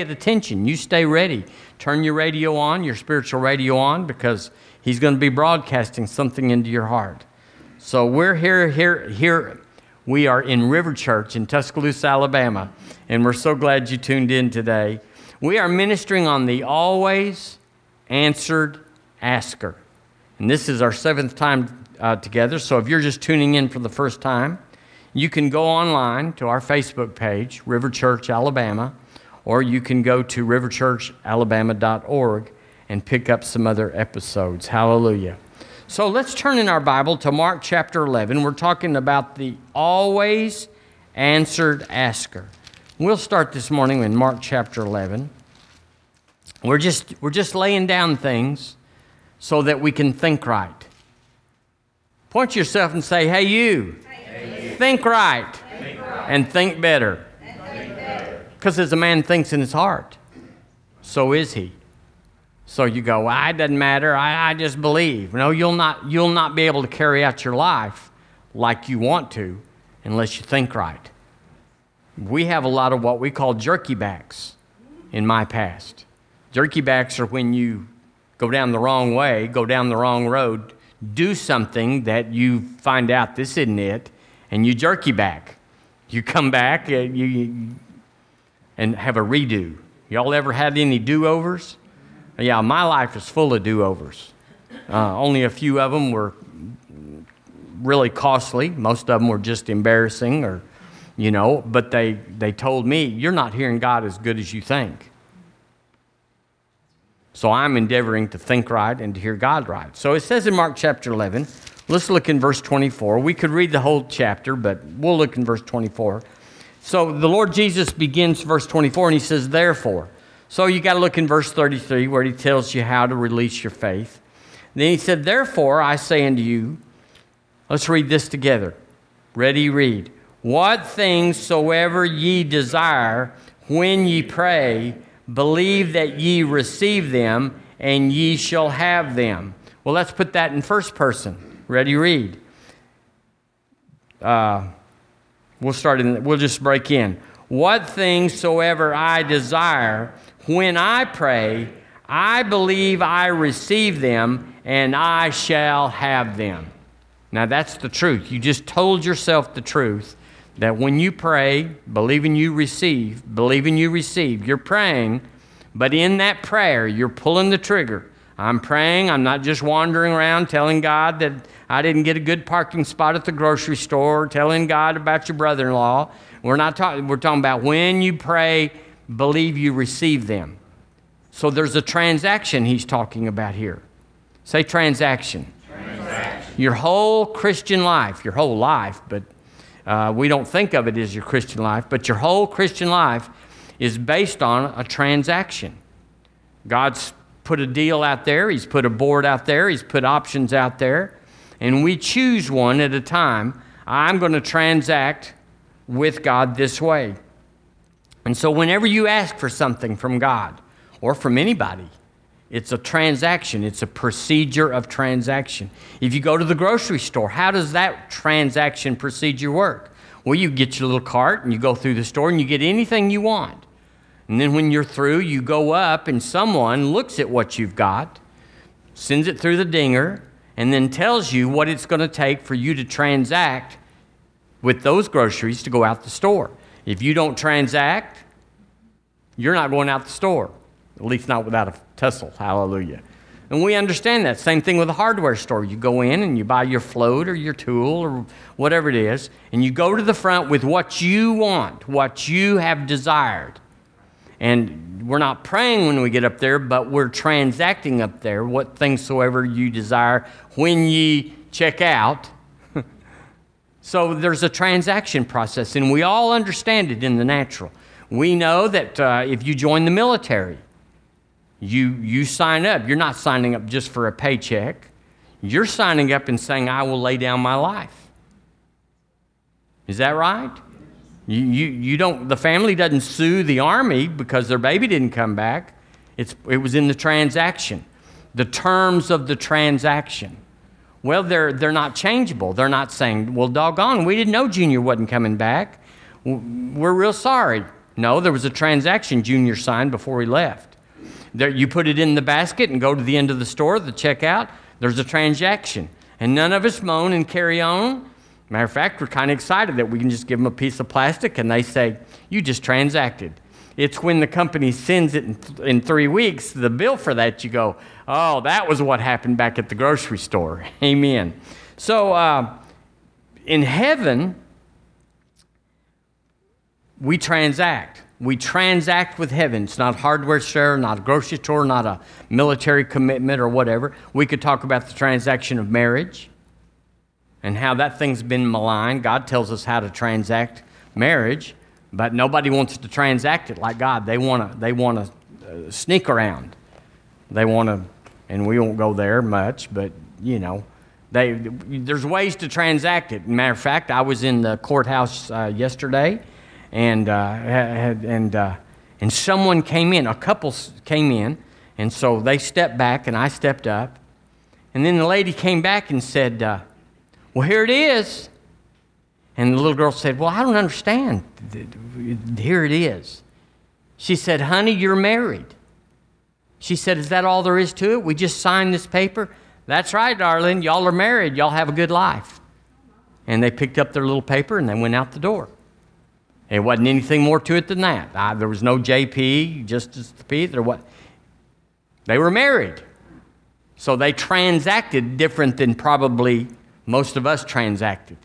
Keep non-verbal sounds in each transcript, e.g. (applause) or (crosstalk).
at attention. You stay ready. Turn your radio on, your spiritual radio on, because he's going to be broadcasting something into your heart. So we're here, here, here. We are in River Church in Tuscaloosa, Alabama, and we're so glad you tuned in today. We are ministering on the always answered asker. And this is our seventh time uh, together. So if you're just tuning in for the first time, you can go online to our Facebook page, River Church Alabama, or you can go to riverchurchalabama.org and pick up some other episodes. Hallelujah. So let's turn in our Bible to Mark chapter 11. We're talking about the always answered asker. We'll start this morning in Mark chapter 11. We're just, we're just laying down things so that we can think right. Point yourself and say, hey, you, hey, you. Think, right. think right and think better. Because as a man thinks in his heart, so is he. So you go, well, it doesn't matter. I, I just believe. No, you'll not, you'll not be able to carry out your life like you want to unless you think right. We have a lot of what we call jerky backs in my past. Jerky backs are when you go down the wrong way, go down the wrong road, do something that you find out this isn't it, and you jerky back. You come back and, uh, you, and have a redo. Y'all ever had any do overs? Yeah, my life is full of do overs. Uh, only a few of them were really costly. Most of them were just embarrassing or, you know, but they, they told me, you're not hearing God as good as you think. So I'm endeavoring to think right and to hear God right. So it says in Mark chapter 11, let's look in verse 24. We could read the whole chapter, but we'll look in verse 24. So the Lord Jesus begins verse 24 and he says, Therefore. So you got to look in verse 33 where he tells you how to release your faith. Then he said, Therefore I say unto you, let's read this together. Ready, read. What things soever ye desire when ye pray, Believe that ye receive them, and ye shall have them. Well, let's put that in first person. Ready, read. Uh, we'll start in, we'll just break in. What things soever I desire, when I pray, I believe I receive them, and I shall have them. Now, that's the truth. You just told yourself the truth that when you pray, believing you receive, believing you receive, you're praying, but in that prayer, you're pulling the trigger. I'm praying, I'm not just wandering around telling God that I didn't get a good parking spot at the grocery store, telling God about your brother in law. We're not talking, we're talking about when you pray, believe you receive them. So there's a transaction he's talking about here. Say transaction. transaction. Your whole Christian life, your whole life, but uh, we don't think of it as your Christian life, but your whole Christian life is based on a transaction. God's put a deal out there, He's put a board out there, He's put options out there, and we choose one at a time. I'm going to transact with God this way. And so, whenever you ask for something from God or from anybody, it's a transaction, it's a procedure of transaction. If you go to the grocery store, how does that transaction procedure work? Well, you get your little cart and you go through the store and you get anything you want. And then when you're through, you go up and someone looks at what you've got, sends it through the dinger, and then tells you what it's going to take for you to transact with those groceries to go out the store. If you don't transact, you're not going out the store, at least not without a tussle. Hallelujah. And we understand that. Same thing with a hardware store. You go in and you buy your float or your tool or whatever it is, and you go to the front with what you want, what you have desired. And we're not praying when we get up there, but we're transacting up there what things soever you desire when ye check out. (laughs) so there's a transaction process, and we all understand it in the natural. We know that uh, if you join the military, you, you sign up. You're not signing up just for a paycheck. You're signing up and saying, I will lay down my life. Is that right? You, you, you don't, the family doesn't sue the army because their baby didn't come back. It's, it was in the transaction, the terms of the transaction. Well, they're, they're not changeable. They're not saying, well, doggone, we didn't know Junior wasn't coming back. We're real sorry. No, there was a transaction Junior signed before he left. There, you put it in the basket and go to the end of the store, the checkout, there's a transaction. And none of us moan and carry on. Matter of fact, we're kind of excited that we can just give them a piece of plastic and they say, You just transacted. It's when the company sends it in, in three weeks, the bill for that, you go, Oh, that was what happened back at the grocery store. (laughs) Amen. So, uh, in heaven, we transact. We transact with heaven. It's not hardware store, not a grocery store, not a military commitment or whatever. We could talk about the transaction of marriage and how that thing's been maligned. God tells us how to transact marriage, but nobody wants to transact it like God. They want to they want to uh, sneak around. They want to, and we won't go there much, but you know, they there's ways to transact it. Matter of fact, I was in the courthouse uh, yesterday and uh, had, and uh, and someone came in. A couple came in, and so they stepped back, and I stepped up, and then the lady came back and said, uh, "Well, here it is." And the little girl said, "Well, I don't understand. Here it is." She said, "Honey, you're married." She said, "Is that all there is to it? We just signed this paper." That's right, darling. Y'all are married. Y'all have a good life. And they picked up their little paper and they went out the door. It wasn't anything more to it than that. I, there was no JP, Justice the P. There what? They were married. So they transacted different than probably most of us transacted.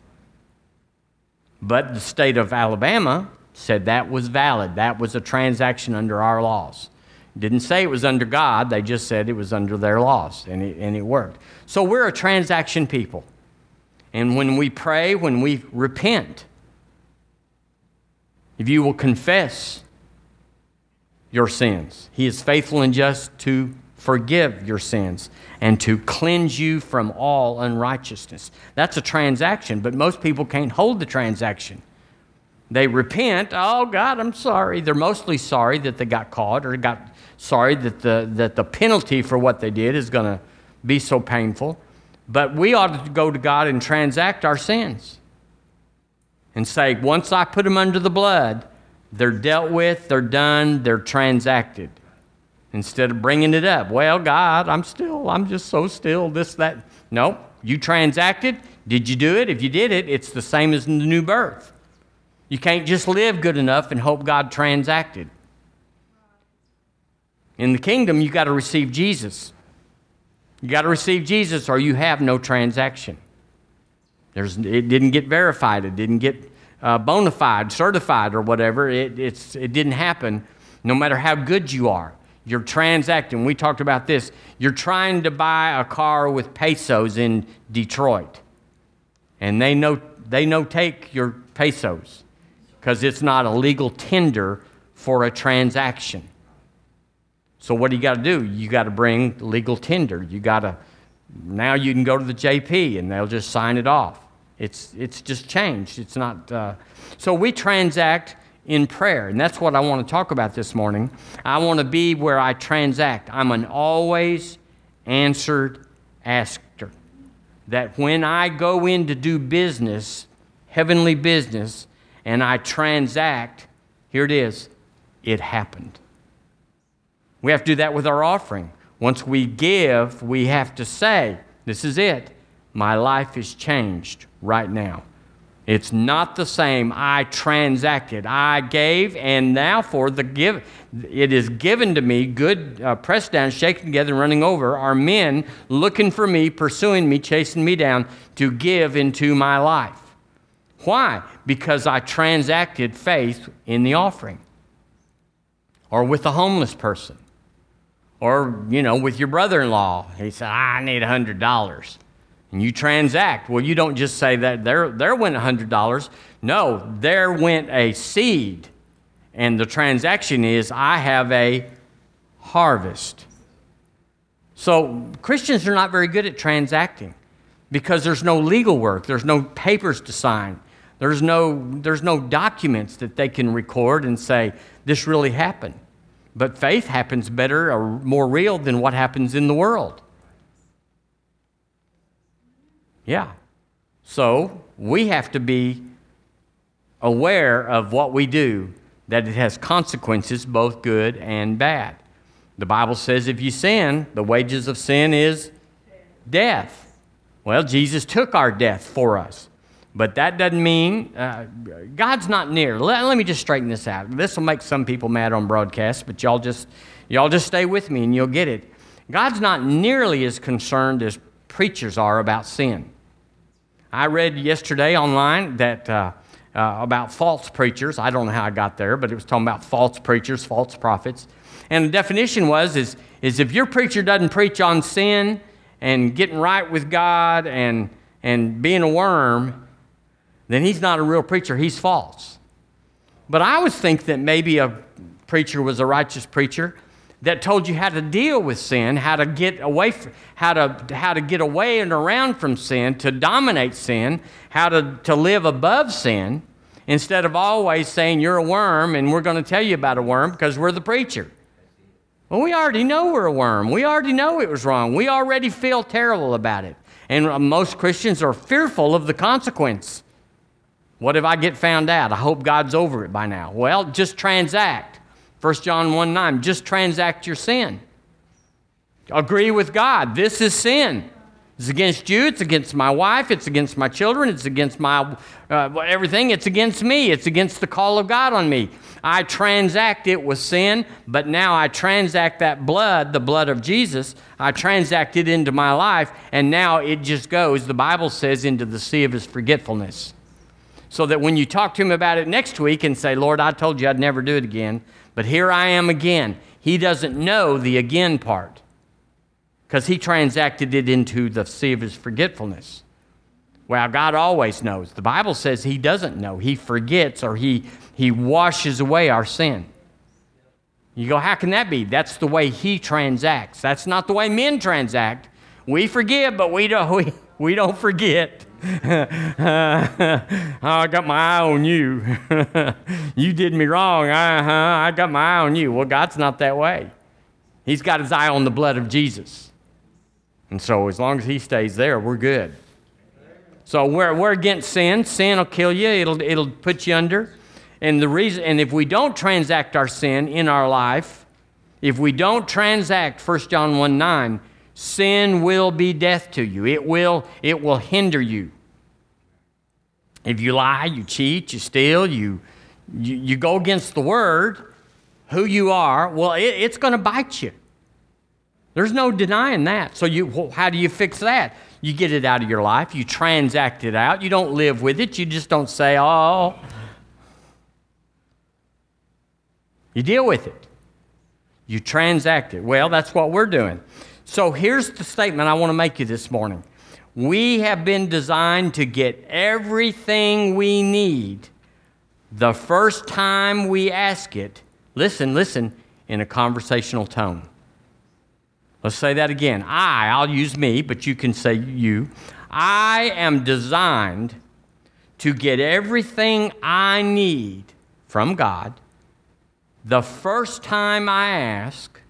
But the state of Alabama said that was valid. That was a transaction under our laws. Didn't say it was under God, they just said it was under their laws, and it, and it worked. So we're a transaction people. And when we pray, when we repent, if you will confess your sins, He is faithful and just to forgive your sins and to cleanse you from all unrighteousness. That's a transaction, but most people can't hold the transaction. They repent, oh God, I'm sorry. They're mostly sorry that they got caught or got sorry that the, that the penalty for what they did is going to be so painful. But we ought to go to God and transact our sins and say, once I put them under the blood, they're dealt with, they're done, they're transacted. Instead of bringing it up, well, God, I'm still, I'm just so still, this, that. No, you transacted. Did you do it? If you did it, it's the same as in the new birth. You can't just live good enough and hope God transacted. In the kingdom, you got to receive Jesus. You got to receive Jesus or you have no transaction. There's, it didn't get verified, it didn't get uh, bona fide, certified, or whatever. It, it's, it didn't happen no matter how good you are. You're transacting. We talked about this. You're trying to buy a car with pesos in Detroit, and they know they know take your pesos because it's not a legal tender for a transaction. So what do you got to do? You got to bring legal tender. You got to now you can go to the JP and they'll just sign it off. It's, it's just changed. It's not. Uh, so we transact in prayer, and that's what I want to talk about this morning. I want to be where I transact. I'm an always answered asker. That when I go in to do business, heavenly business, and I transact, here it is, it happened. We have to do that with our offering. Once we give, we have to say, This is it. My life is changed right now. It's not the same. I transacted. I gave, and now for the give, it is given to me, good, uh, pressed down, shaken together, and running over, are men looking for me, pursuing me, chasing me down to give into my life. Why? Because I transacted faith in the offering, or with a homeless person, or, you know, with your brother in law. He said, I need a $100 and you transact. Well, you don't just say that there, there went $100. No, there went a seed. And the transaction is I have a harvest. So Christians are not very good at transacting because there's no legal work, there's no papers to sign, there's no, there's no documents that they can record and say, this really happened. But faith happens better or more real than what happens in the world. Yeah. So we have to be aware of what we do that it has consequences, both good and bad. The Bible says if you sin, the wages of sin is death. Well, Jesus took our death for us. But that doesn't mean uh, God's not near. Let, let me just straighten this out. This will make some people mad on broadcast, but y'all just, y'all just stay with me and you'll get it. God's not nearly as concerned as preachers are about sin. I read yesterday online that uh, uh, about false preachers. I don't know how I got there, but it was talking about false preachers, false prophets. And the definition was is, is if your preacher doesn't preach on sin and getting right with God and, and being a worm, then he's not a real preacher, he's false. But I always think that maybe a preacher was a righteous preacher that told you how to deal with sin, how to get away how to how to get away and around from sin, to dominate sin, how to, to live above sin, instead of always saying you're a worm and we're going to tell you about a worm because we're the preacher. Well, we already know we're a worm. We already know it was wrong. We already feel terrible about it. And uh, most Christians are fearful of the consequence. What if I get found out? I hope God's over it by now. Well, just transact. 1 John 1 9, just transact your sin. Agree with God. This is sin. It's against you. It's against my wife. It's against my children. It's against my uh, everything. It's against me. It's against the call of God on me. I transact it with sin, but now I transact that blood, the blood of Jesus. I transact it into my life, and now it just goes, the Bible says, into the sea of his forgetfulness so that when you talk to him about it next week and say, Lord, I told you I'd never do it again, but here I am again, he doesn't know the again part because he transacted it into the sea of his forgetfulness. Well, God always knows. The Bible says he doesn't know. He forgets or he, he washes away our sin. You go, how can that be? That's the way he transacts. That's not the way men transact. We forgive, but we don't, (laughs) we, we don't forget. (laughs) I got my eye on you. (laughs) you did me wrong. Uh-huh. I got my eye on you. Well, God's not that way. He's got his eye on the blood of Jesus. And so as long as he stays there, we're good. So we're, we're against sin. Sin will kill you. It'll, it'll put you under. And the reason, and if we don't transact our sin in our life, if we don't transact 1 John 1 9, sin will be death to you. It will, it will hinder you. If you lie, you cheat, you steal, you, you, you go against the word, who you are, well, it, it's going to bite you. There's no denying that. So, you, how do you fix that? You get it out of your life, you transact it out, you don't live with it, you just don't say, oh. You deal with it. You transact it. Well, that's what we're doing. So here's the statement I want to make you this morning. We have been designed to get everything we need the first time we ask it. Listen, listen, in a conversational tone. Let's say that again. I, I'll use me, but you can say you. I am designed to get everything I need from God the first time I ask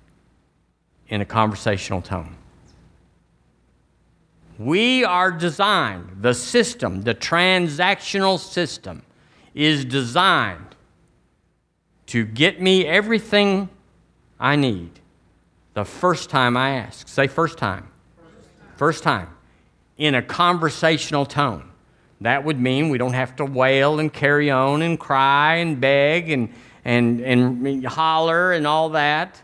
in a conversational tone. We are designed, the system, the transactional system, is designed to get me everything I need the first time I ask. Say, first time. First time. In a conversational tone. That would mean we don't have to wail and carry on and cry and beg and, and, and holler and all that.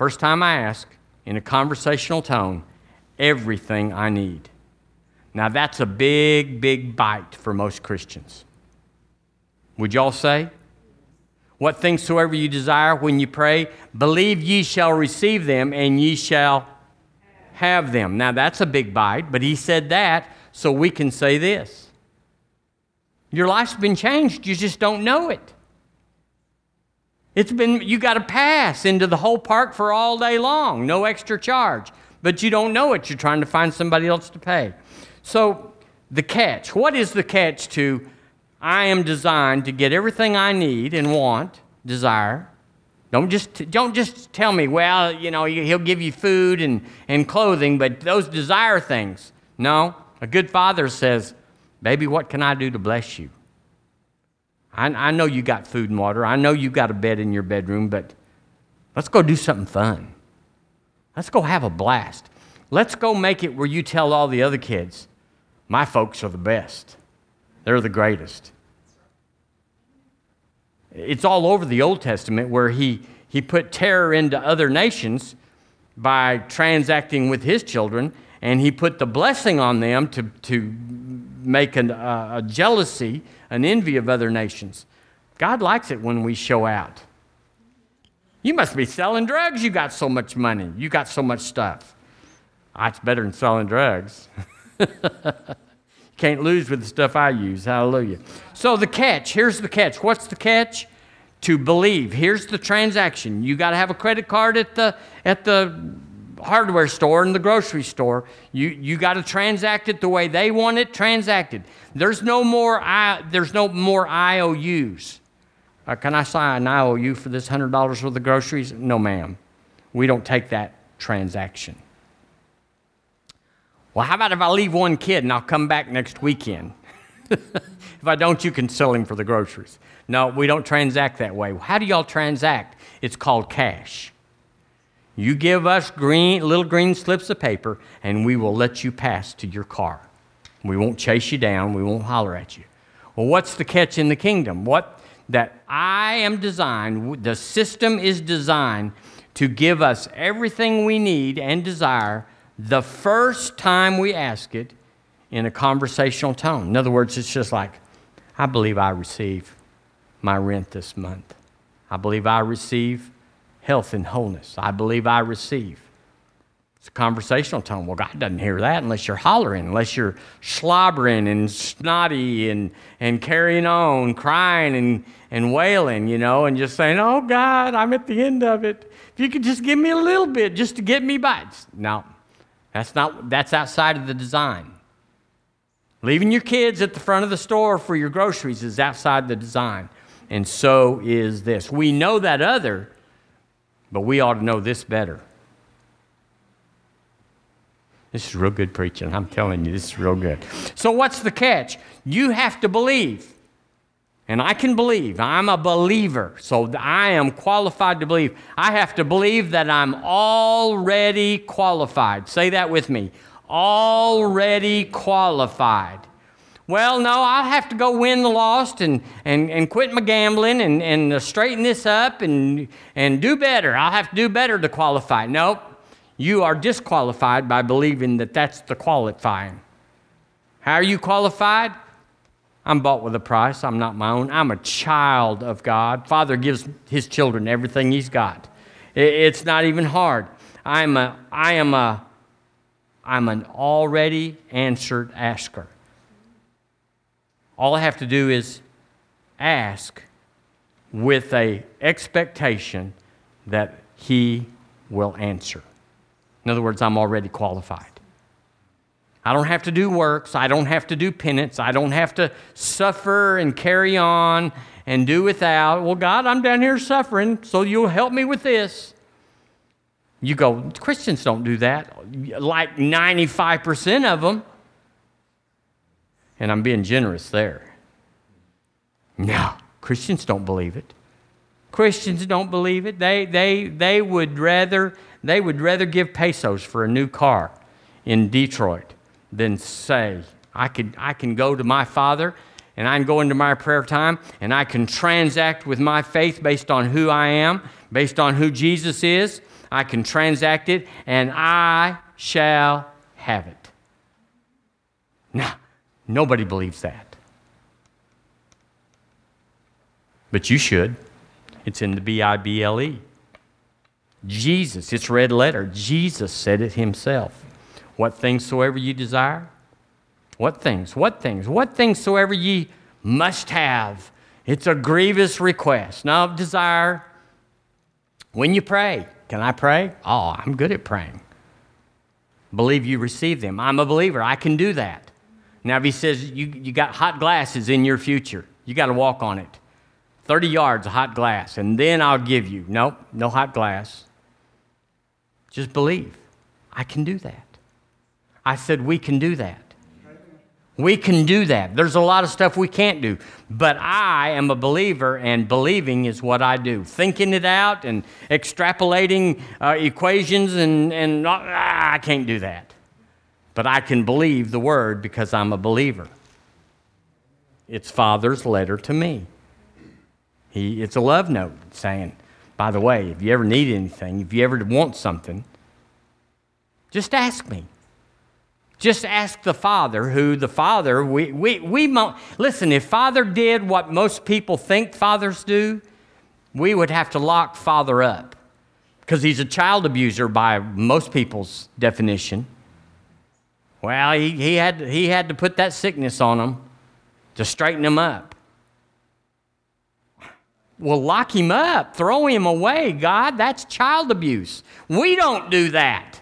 First time I ask, in a conversational tone, everything I need. Now, that's a big, big bite for most Christians. Would y'all say? What things soever you desire when you pray, believe ye shall receive them, and ye shall have them. Now, that's a big bite, but he said that so we can say this. Your life's been changed, you just don't know it. It's been, you got to pass into the whole park for all day long, no extra charge. But you don't know it. You're trying to find somebody else to pay. So, the catch what is the catch to I am designed to get everything I need and want, desire? Don't just, don't just tell me, well, you know, he'll give you food and, and clothing, but those desire things. No. A good father says, baby, what can I do to bless you? I, I know you got food and water. I know you got a bed in your bedroom, but let's go do something fun. Let's go have a blast. Let's go make it where you tell all the other kids, my folks are the best. They're the greatest. It's all over the Old Testament where he, he put terror into other nations by transacting with his children, and he put the blessing on them to, to make an, uh, a jealousy, an envy of other nations. God likes it when we show out. You must be selling drugs. You got so much money. You got so much stuff. Ah, it's better than selling drugs. you (laughs) can't lose with the stuff I use. Hallelujah. So the catch, here's the catch. What's the catch? To believe. Here's the transaction. You got to have a credit card at the at the hardware store and the grocery store. You you got to transact it the way they want it transacted. There's no more I, there's no more IOUs. Uh, can I sign an IOU for this hundred dollars worth of groceries? No, ma'am. We don't take that transaction. Well, how about if I leave one kid and I'll come back next weekend? (laughs) if I don't, you can sell him for the groceries. No, we don't transact that way. How do y'all transact? It's called cash. You give us green, little green slips of paper, and we will let you pass to your car. We won't chase you down. We won't holler at you. Well, what's the catch in the kingdom? What that I am designed, the system is designed to give us everything we need and desire the first time we ask it in a conversational tone. In other words, it's just like, I believe I receive my rent this month. I believe I receive health and wholeness. I believe I receive. It's a conversational tone. Well, God doesn't hear that unless you're hollering, unless you're slobbering and snotty and, and carrying on, crying and, and wailing, you know, and just saying, Oh, God, I'm at the end of it. If you could just give me a little bit just to get me by. No, that's, not, that's outside of the design. Leaving your kids at the front of the store for your groceries is outside the design. And so is this. We know that other, but we ought to know this better. This is real good preaching. I'm telling you, this is real good. So, what's the catch? You have to believe. And I can believe. I'm a believer. So I am qualified to believe. I have to believe that I'm already qualified. Say that with me. Already qualified. Well, no, I'll have to go win the lost and, and, and quit my gambling and, and uh, straighten this up and, and do better. I'll have to do better to qualify. Nope. You are disqualified by believing that that's the qualifying. How are you qualified? I'm bought with a price. I'm not my own. I'm a child of God. Father gives his children everything he's got. It's not even hard. I'm a, I am a, I'm an already answered asker. All I have to do is ask with a expectation that he will answer. In other words, I'm already qualified. I don't have to do works. I don't have to do penance. I don't have to suffer and carry on and do without. Well, God, I'm down here suffering, so you'll help me with this. You go, Christians don't do that. Like 95% of them. And I'm being generous there. No, Christians don't believe it. Christians don't believe it. They, they, they, would rather, they would rather give pesos for a new car in Detroit than say, I, could, I can go to my Father and I can go into my prayer time and I can transact with my faith based on who I am, based on who Jesus is. I can transact it and I shall have it. Now, nobody believes that. But you should. It's in the B I B L E. Jesus, it's red letter. Jesus said it himself. What things soever you desire? What things? What things? What things soever ye must have? It's a grievous request. Now, desire. When you pray, can I pray? Oh, I'm good at praying. Believe you receive them. I'm a believer. I can do that. Now, if he says you, you got hot glasses in your future, you got to walk on it. 30 yards of hot glass, and then I'll give you. Nope, no hot glass. Just believe. I can do that. I said, We can do that. We can do that. There's a lot of stuff we can't do. But I am a believer, and believing is what I do. Thinking it out and extrapolating uh, equations, and, and uh, I can't do that. But I can believe the word because I'm a believer. It's Father's letter to me. He, it's a love note saying, by the way, if you ever need anything, if you ever want something, just ask me. Just ask the Father, who the Father, we, we, we listen, if Father did what most people think fathers do, we would have to lock Father up because he's a child abuser by most people's definition. Well, he, he, had, he had to put that sickness on him to straighten him up. Well, lock him up, throw him away, God. That's child abuse. We don't do that.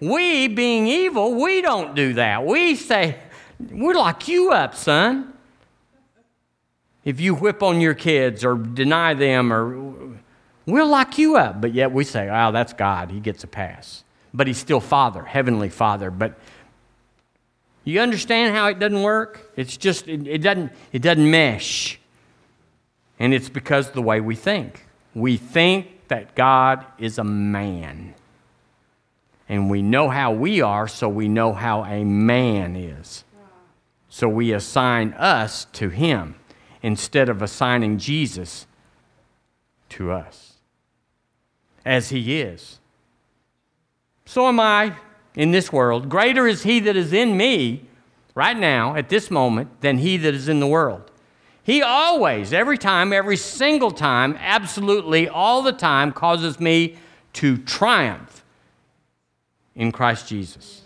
We, being evil, we don't do that. We say, we lock you up, son. If you whip on your kids or deny them, or we'll lock you up. But yet we say, oh, that's God. He gets a pass. But he's still Father, Heavenly Father. But you understand how it doesn't work? It's just, it, it doesn't, it doesn't mesh. And it's because of the way we think. We think that God is a man. And we know how we are, so we know how a man is. So we assign us to him instead of assigning Jesus to us as he is. So am I in this world. Greater is he that is in me right now, at this moment, than he that is in the world. He always, every time, every single time, absolutely all the time, causes me to triumph in Christ Jesus.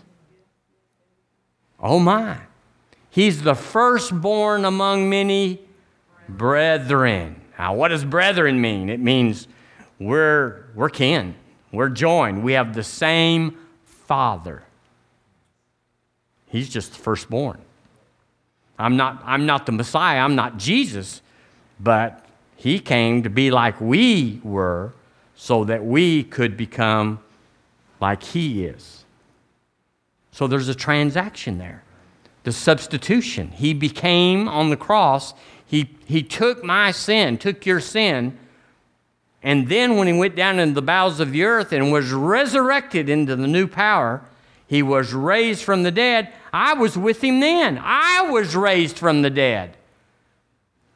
Oh my. He's the firstborn among many brethren. Now, what does brethren mean? It means we're, we're kin, we're joined, we have the same Father. He's just the firstborn. I'm not, I'm not the Messiah, I'm not Jesus, but He came to be like we were so that we could become like He is. So there's a transaction there. The substitution. He became on the cross, He, he took my sin, took your sin, and then when He went down into the bowels of the earth and was resurrected into the new power, He was raised from the dead. I was with Him then. I was raised from the dead.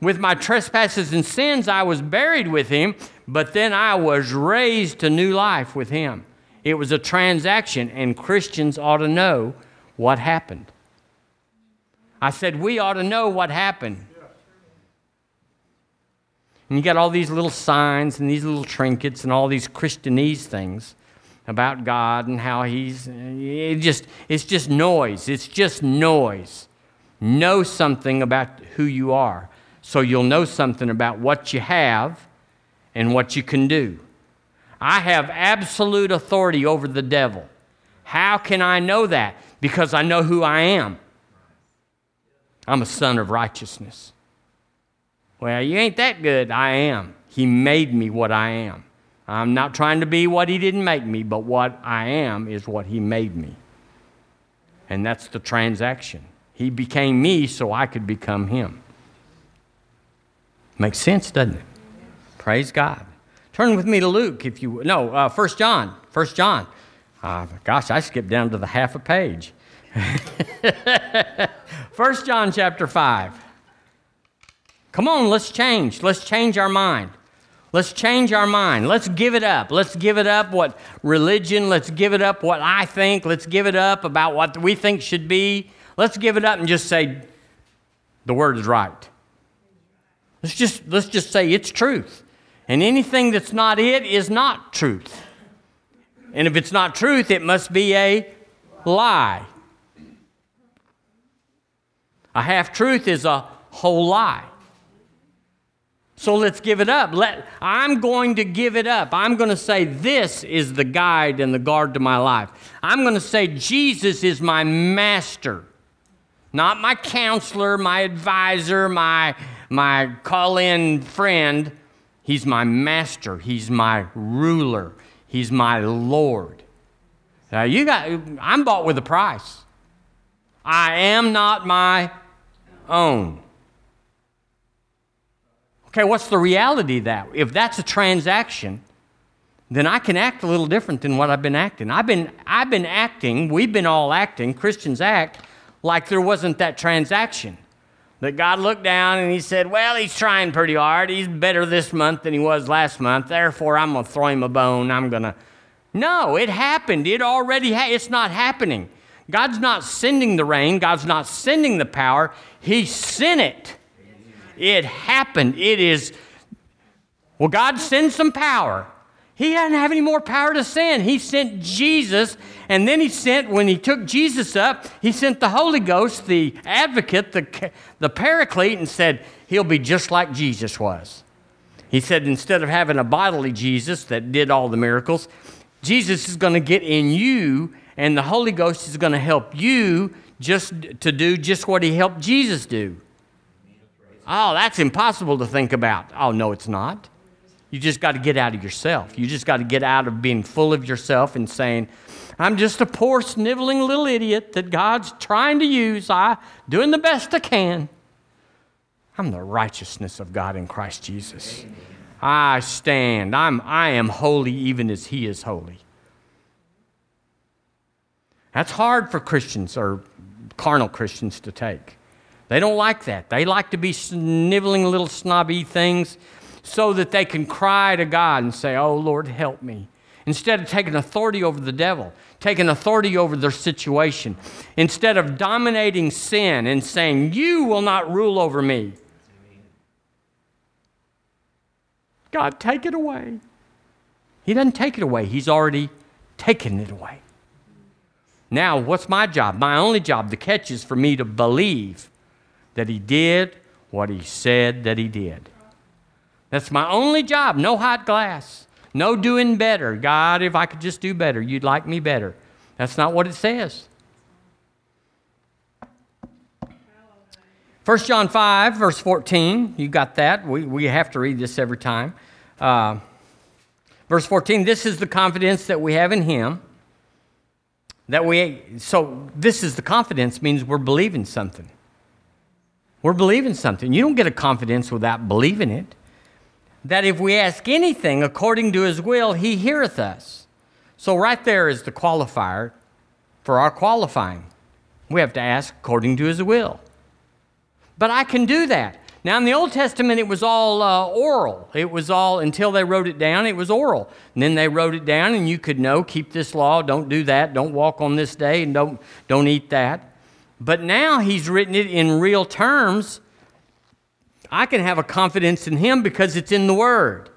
With my trespasses and sins, I was buried with him, but then I was raised to new life with him. It was a transaction, and Christians ought to know what happened. I said, we ought to know what happened. And you got all these little signs and these little trinkets and all these Christianese things about God and how He's it just it's just noise. It's just noise. Know something about who you are. So you'll know something about what you have and what you can do. I have absolute authority over the devil. How can I know that? Because I know who I am. I'm a son of righteousness. Well, you ain't that good. I am. He made me what I am. I'm not trying to be what He didn't make me, but what I am is what He made me. And that's the transaction. He became me so I could become Him. Makes sense, doesn't it? Praise God. Turn with me to Luke, if you no, uh, 1 John. 1 John. Uh, gosh, I skipped down to the half a page. (laughs) 1 John chapter 5. Come on, let's change. Let's change our mind. Let's change our mind. Let's give it up. Let's give it up what religion, let's give it up what I think, let's give it up about what we think should be. Let's give it up and just say the word is right. Let's just let's just say it's truth. And anything that's not it is not truth. And if it's not truth, it must be a lie. A half truth is a whole lie. So let's give it up. Let, I'm going to give it up. I'm going to say this is the guide and the guard to my life. I'm going to say Jesus is my master, not my counselor, my advisor, my, my call in friend. He's my master. He's my ruler. He's my Lord. Now you got I'm bought with a price. I am not my own. Okay, what's the reality of that? If that's a transaction, then I can act a little different than what I've been acting. I've been, I've been acting, we've been all acting, Christians act, like there wasn't that transaction. That God looked down and he said, Well, he's trying pretty hard. He's better this month than he was last month. Therefore, I'm going to throw him a bone. I'm going to. No, it happened. It already ha- It's not happening. God's not sending the rain. God's not sending the power. He sent it. It happened. It is. Well, God sends some power. He doesn't have any more power to send. He sent Jesus, and then he sent, when he took Jesus up, he sent the Holy Ghost, the advocate, the, the paraclete, and said, He'll be just like Jesus was. He said, instead of having a bodily Jesus that did all the miracles, Jesus is going to get in you, and the Holy Ghost is going to help you just to do just what he helped Jesus do. Oh, that's impossible to think about. Oh, no, it's not. You just got to get out of yourself. You just got to get out of being full of yourself and saying, I'm just a poor, sniveling little idiot that God's trying to use. I doing the best I can. I'm the righteousness of God in Christ Jesus. I stand. I'm, I am holy even as He is holy. That's hard for Christians or carnal Christians to take. They don't like that. They like to be sniveling little snobby things so that they can cry to God and say, Oh, Lord, help me. Instead of taking authority over the devil, taking authority over their situation, instead of dominating sin and saying, You will not rule over me. God, take it away. He doesn't take it away, He's already taken it away. Now, what's my job? My only job, the catch is for me to believe that He did what He said that He did. That's my only job. No hot glass. No doing better. God, if I could just do better, you'd like me better. That's not what it says. 1 John 5, verse 14, you got that. We, we have to read this every time. Uh, verse 14, this is the confidence that we have in Him. That we, so this is the confidence means we're believing something. We're believing something. You don't get a confidence without believing it that if we ask anything according to his will, he heareth us. So, right there is the qualifier for our qualifying. We have to ask according to his will. But I can do that. Now, in the Old Testament, it was all uh, oral. It was all, until they wrote it down, it was oral. And then they wrote it down, and you could know, keep this law, don't do that, don't walk on this day, and don't, don't eat that. But now he's written it in real terms I can have a confidence in him because it's in the Word.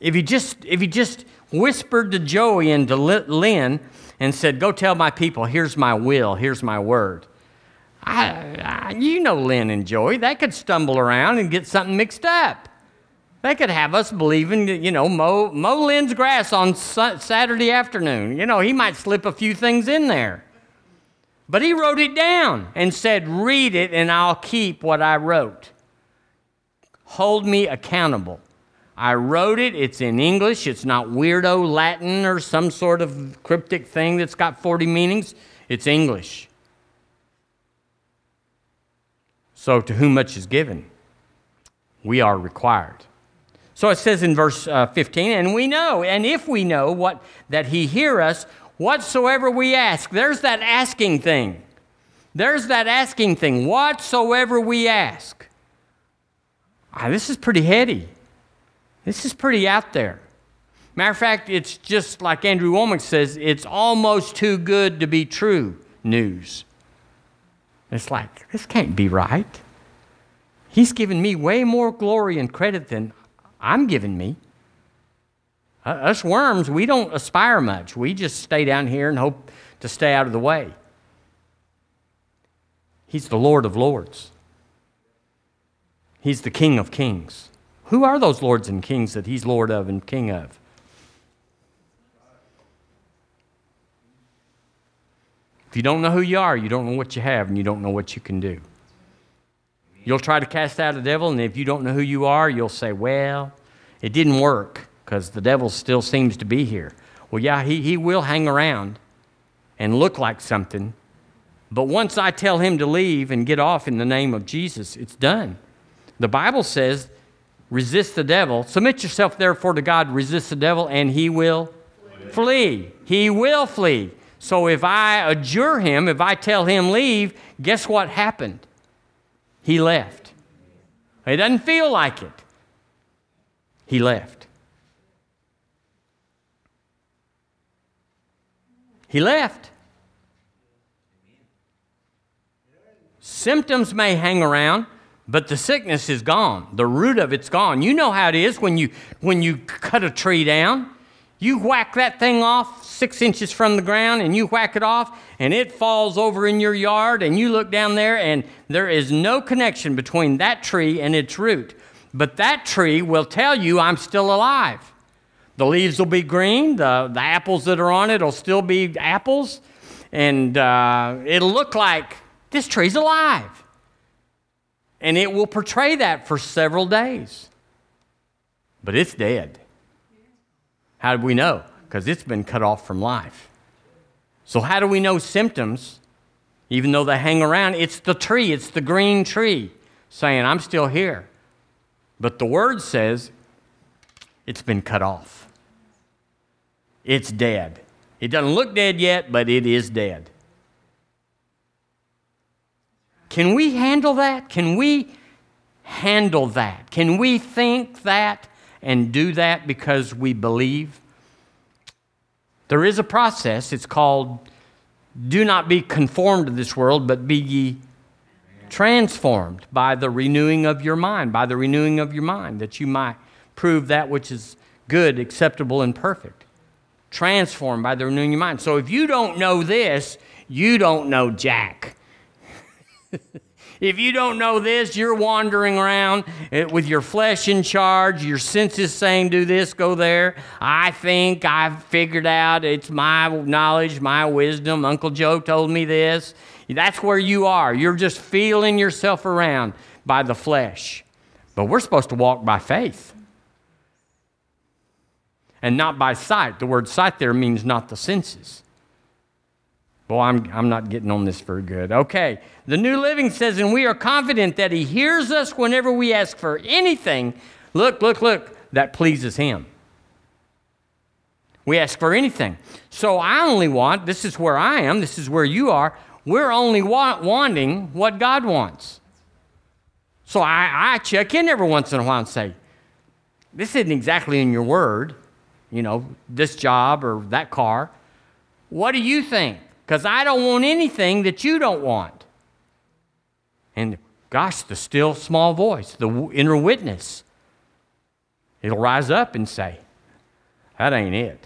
If he just, if he just whispered to Joey and to Lynn and said, Go tell my people, here's my will, here's my word. I, I, you know Lynn and Joey, they could stumble around and get something mixed up. They could have us believing, you know, mow, mow Lynn's grass on Saturday afternoon. You know, he might slip a few things in there. But he wrote it down and said, Read it and I'll keep what I wrote. Hold me accountable. I wrote it, it's in English, it's not weirdo Latin or some sort of cryptic thing that's got 40 meanings. It's English. So, to whom much is given, we are required. So it says in verse uh, 15, and we know, and if we know what that he hear us, whatsoever we ask. There's that asking thing. There's that asking thing. Whatsoever we ask. Ah, this is pretty heady. This is pretty out there. Matter of fact, it's just like Andrew Wommack says, it's almost too good to be true news. It's like, this can't be right. He's given me way more glory and credit than I'm giving me. Uh, us worms, we don't aspire much. We just stay down here and hope to stay out of the way. He's the Lord of Lords. He's the King of Kings. Who are those lords and kings that he's Lord of and King of? If you don't know who you are, you don't know what you have, and you don't know what you can do. You'll try to cast out a devil, and if you don't know who you are, you'll say, Well, it didn't work because the devil still seems to be here. Well, yeah, he, he will hang around and look like something, But once I tell him to leave and get off in the name of Jesus, it's done. The Bible says, resist the devil. Submit yourself, therefore, to God, resist the devil, and he will flee. flee. He will flee. So if I adjure him, if I tell him leave, guess what happened? He left. It doesn't feel like it. He left. He left. Symptoms may hang around, but the sickness is gone. The root of it's gone. You know how it is when you when you cut a tree down. You whack that thing off six inches from the ground and you whack it off and it falls over in your yard and you look down there and there is no connection between that tree and its root. But that tree will tell you I'm still alive. The leaves will be green, the, the apples that are on it will still be apples, and uh, it'll look like this tree's alive. And it will portray that for several days. But it's dead. How do we know? Because it's been cut off from life. So, how do we know symptoms, even though they hang around? It's the tree, it's the green tree saying, I'm still here. But the word says it's been cut off. It's dead. It doesn't look dead yet, but it is dead. Can we handle that? Can we handle that? Can we think that and do that because we believe? There is a process. It's called do not be conformed to this world, but be ye transformed by the renewing of your mind, by the renewing of your mind, that you might prove that which is good, acceptable, and perfect. Transformed by the renewing of your mind. So if you don't know this, you don't know Jack. (laughs) if you don't know this, you're wandering around eh, with your flesh in charge, your senses saying, do this, go there. I think I've figured out it's my knowledge, my wisdom. Uncle Joe told me this. That's where you are. You're just feeling yourself around by the flesh. But we're supposed to walk by faith and not by sight. The word sight there means not the senses. Well, I'm, I'm not getting on this very good. Okay. The New Living says, and we are confident that He hears us whenever we ask for anything. Look, look, look, that pleases Him. We ask for anything. So I only want, this is where I am, this is where you are, we're only want, wanting what God wants. So I, I check in every once in a while and say, this isn't exactly in your word, you know, this job or that car. What do you think? because I don't want anything that you don't want. And gosh, the still small voice, the inner witness, it'll rise up and say, That ain't it.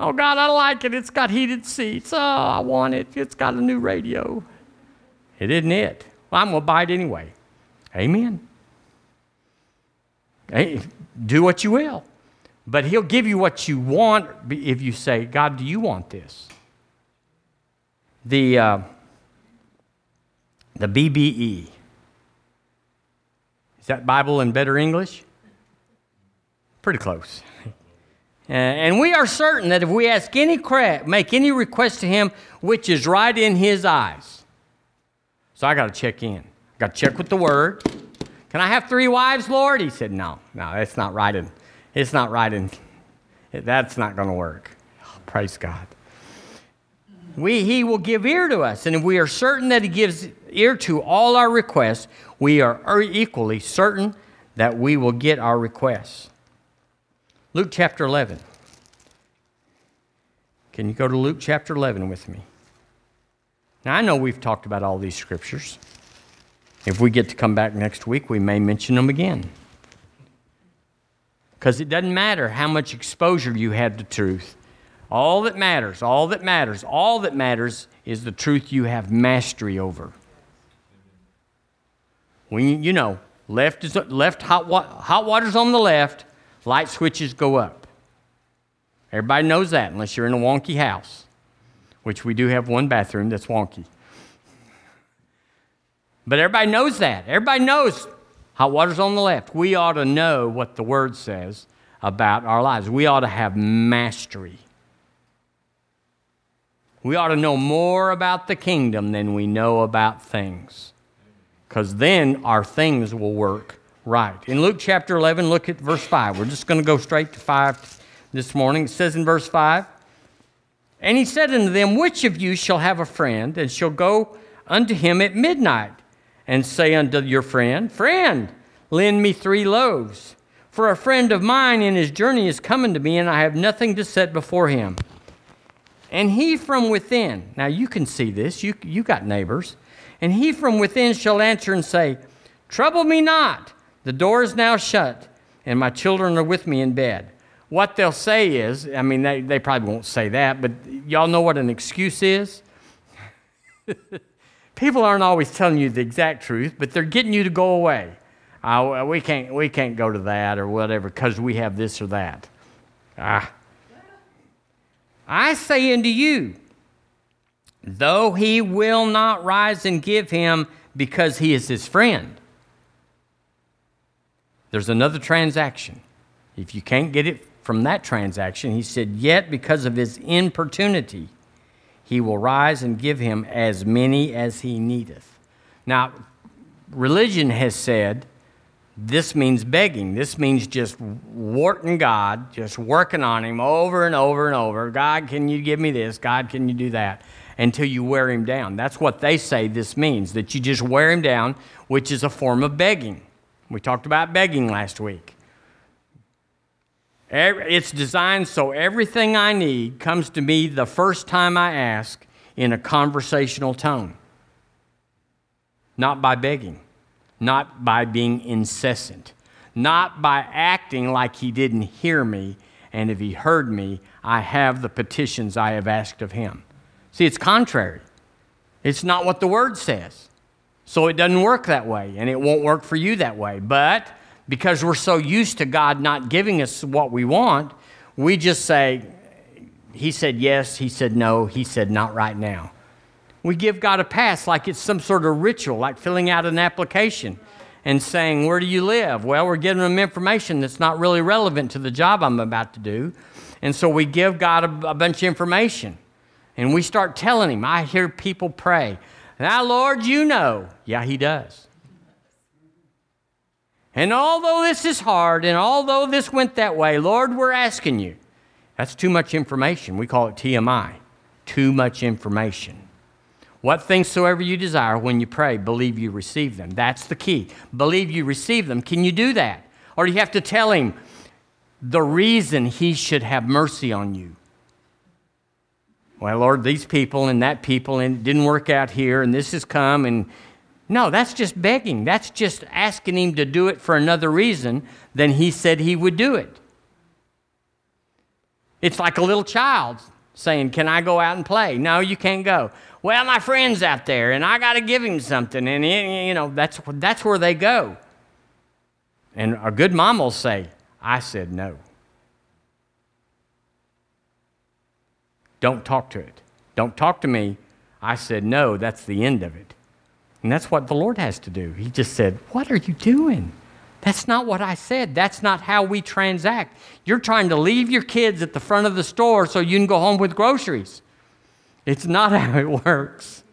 Oh, God, I like it. It's got heated seats. Oh, I want it. It's got a new radio. It isn't it. Well, I'm going to buy it anyway. Amen. Hey, do what you will. But He'll give you what you want if you say, God, do you want this? the, uh, the BBE. Is that Bible in better English? Pretty close. (laughs) And we are certain that if we ask any make any request to him which is right in his eyes. So I got to check in. Got to check with the word. Can I have three wives, Lord? He said, No, no, that's not right. In, it's not right. In, that's not going to work. Praise God we, he will give ear to us. And if we are certain that he gives ear to all our requests, we are er, equally certain that we will get our requests. Luke chapter 11. Can you go to Luke chapter 11 with me? Now, I know we've talked about all these scriptures. If we get to come back next week, we may mention them again. Because it doesn't matter how much exposure you have to truth, all that matters, all that matters, all that matters is the truth you have mastery over. When you know, left is left hot, hot water's on the left, light switches go up. Everybody knows that unless you're in a wonky house, which we do have one bathroom that's wonky. But everybody knows that. Everybody knows hot water's on the left. We ought to know what the word says about our lives. We ought to have mastery We ought to know more about the kingdom than we know about things. Because then our things will work right. In Luke chapter 11, look at verse 5. We're just going to go straight to 5 this morning. It says in verse 5 And he said unto them, Which of you shall have a friend, and shall go unto him at midnight, and say unto your friend, Friend, lend me three loaves? For a friend of mine in his journey is coming to me, and I have nothing to set before him. And he from within, now you can see this, you, you got neighbors, and he from within shall answer and say, Trouble me not, the door is now shut, and my children are with me in bed. What they'll say is, I mean, they, they probably won't say that, but y'all know what an excuse is? (laughs) People aren't always telling you the exact truth, but they're getting you to go away. Uh, we, can't, we can't go to that or whatever because we have this or that. Ah. I say unto you, though he will not rise and give him because he is his friend. There's another transaction. If you can't get it from that transaction, he said, Yet because of his importunity, he will rise and give him as many as he needeth. Now, religion has said this means begging. This means just warting God, just working on Him over and over and over. God, can you give me this? God, can you do that? Until you wear Him down. That's what they say this means, that you just wear Him down, which is a form of begging. We talked about begging last week. It's designed so everything I need comes to me the first time I ask in a conversational tone, not by begging not by being incessant, not by acting like he didn't hear me, and if he heard me, I have the petitions I have asked of him. See, it's contrary. It's not what the word says. So it doesn't work that way, and it won't work for you that way. But because we're so used to God not giving us what we want, we just say, He said yes, He said no, He said not right now. We give God a pass like it's some sort of ritual, like filling out an application and saying, Where do you live? Well, we're giving them information that's not really relevant to the job I'm about to do. And so we give God a, a bunch of information. And we start telling Him. I hear people pray, Now, Lord, you know. Yeah, He does. And although this is hard, and although this went that way, Lord, we're asking you. That's too much information. We call it TMI. Too much information. What things soever you desire when you pray, believe you receive them. That's the key. Believe you receive them. Can you do that? Or do you have to tell him the reason he should have mercy on you? Well, Lord, these people and that people, and didn't work out here, and this has come, and no, that's just begging. That's just asking him to do it for another reason than he said he would do it. It's like a little child saying, Can I go out and play? No, you can't go well, my friend's out there and I got to give him something. And, you know, that's, that's where they go. And a good mom will say, I said no. Don't talk to it. Don't talk to me. I said no. That's the end of it. And that's what the Lord has to do. He just said, What are you doing? That's not what I said. That's not how we transact. You're trying to leave your kids at the front of the store so you can go home with groceries. It's not (laughs) how it works.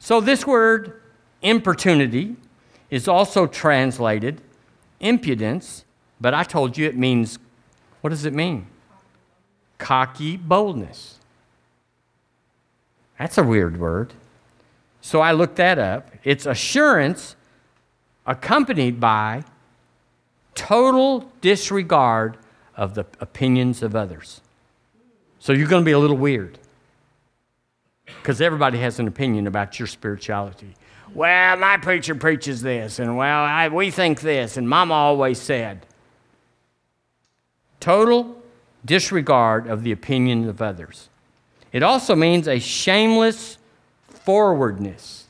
So, this word, importunity, is also translated impudence, but I told you it means what does it mean? Cocky boldness. That's a weird word. So I looked that up. It's assurance accompanied by total disregard of the opinions of others. So you're going to be a little weird because everybody has an opinion about your spirituality. Well, my preacher preaches this, and well, I, we think this, and mama always said. Total disregard of the opinion of others. It also means a shameless forwardness.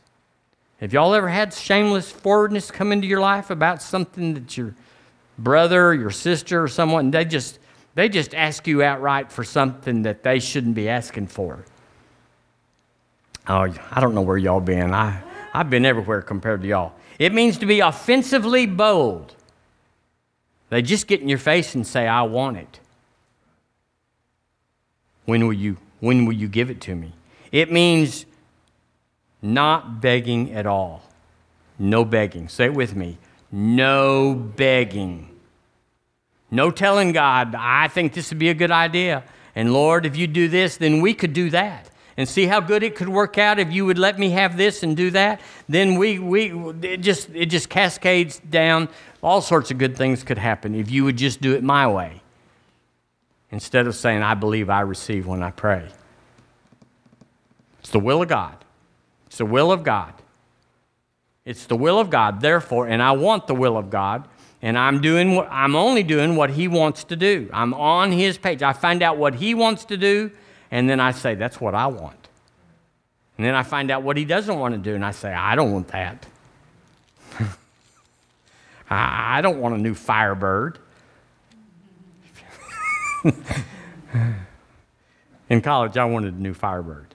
Have y'all ever had shameless forwardness come into your life about something that your brother, your sister, or someone, they just they just ask you outright for something that they shouldn't be asking for. Oh, I don't know where y'all been. I, I've been everywhere compared to y'all. It means to be offensively bold. They just get in your face and say, I want it. When will you When will you give it to me? It means not begging at all. No begging. Say it with me. No begging. No telling God, I think this would be a good idea. And Lord, if you do this, then we could do that. And see how good it could work out if you would let me have this and do that. Then we, we it just it just cascades down. All sorts of good things could happen if you would just do it my way. Instead of saying, I believe I receive when I pray. It's the will of God. It's the will of God. It's the will of God, therefore, and I want the will of God, and I'm doing what I'm only doing what He wants to do. I'm on His page. I find out what He wants to do, and then I say, That's what I want. And then I find out what He doesn't want to do, and I say, I don't want that. (laughs) I don't want a new Firebird. (laughs) In college, I wanted a new Firebird.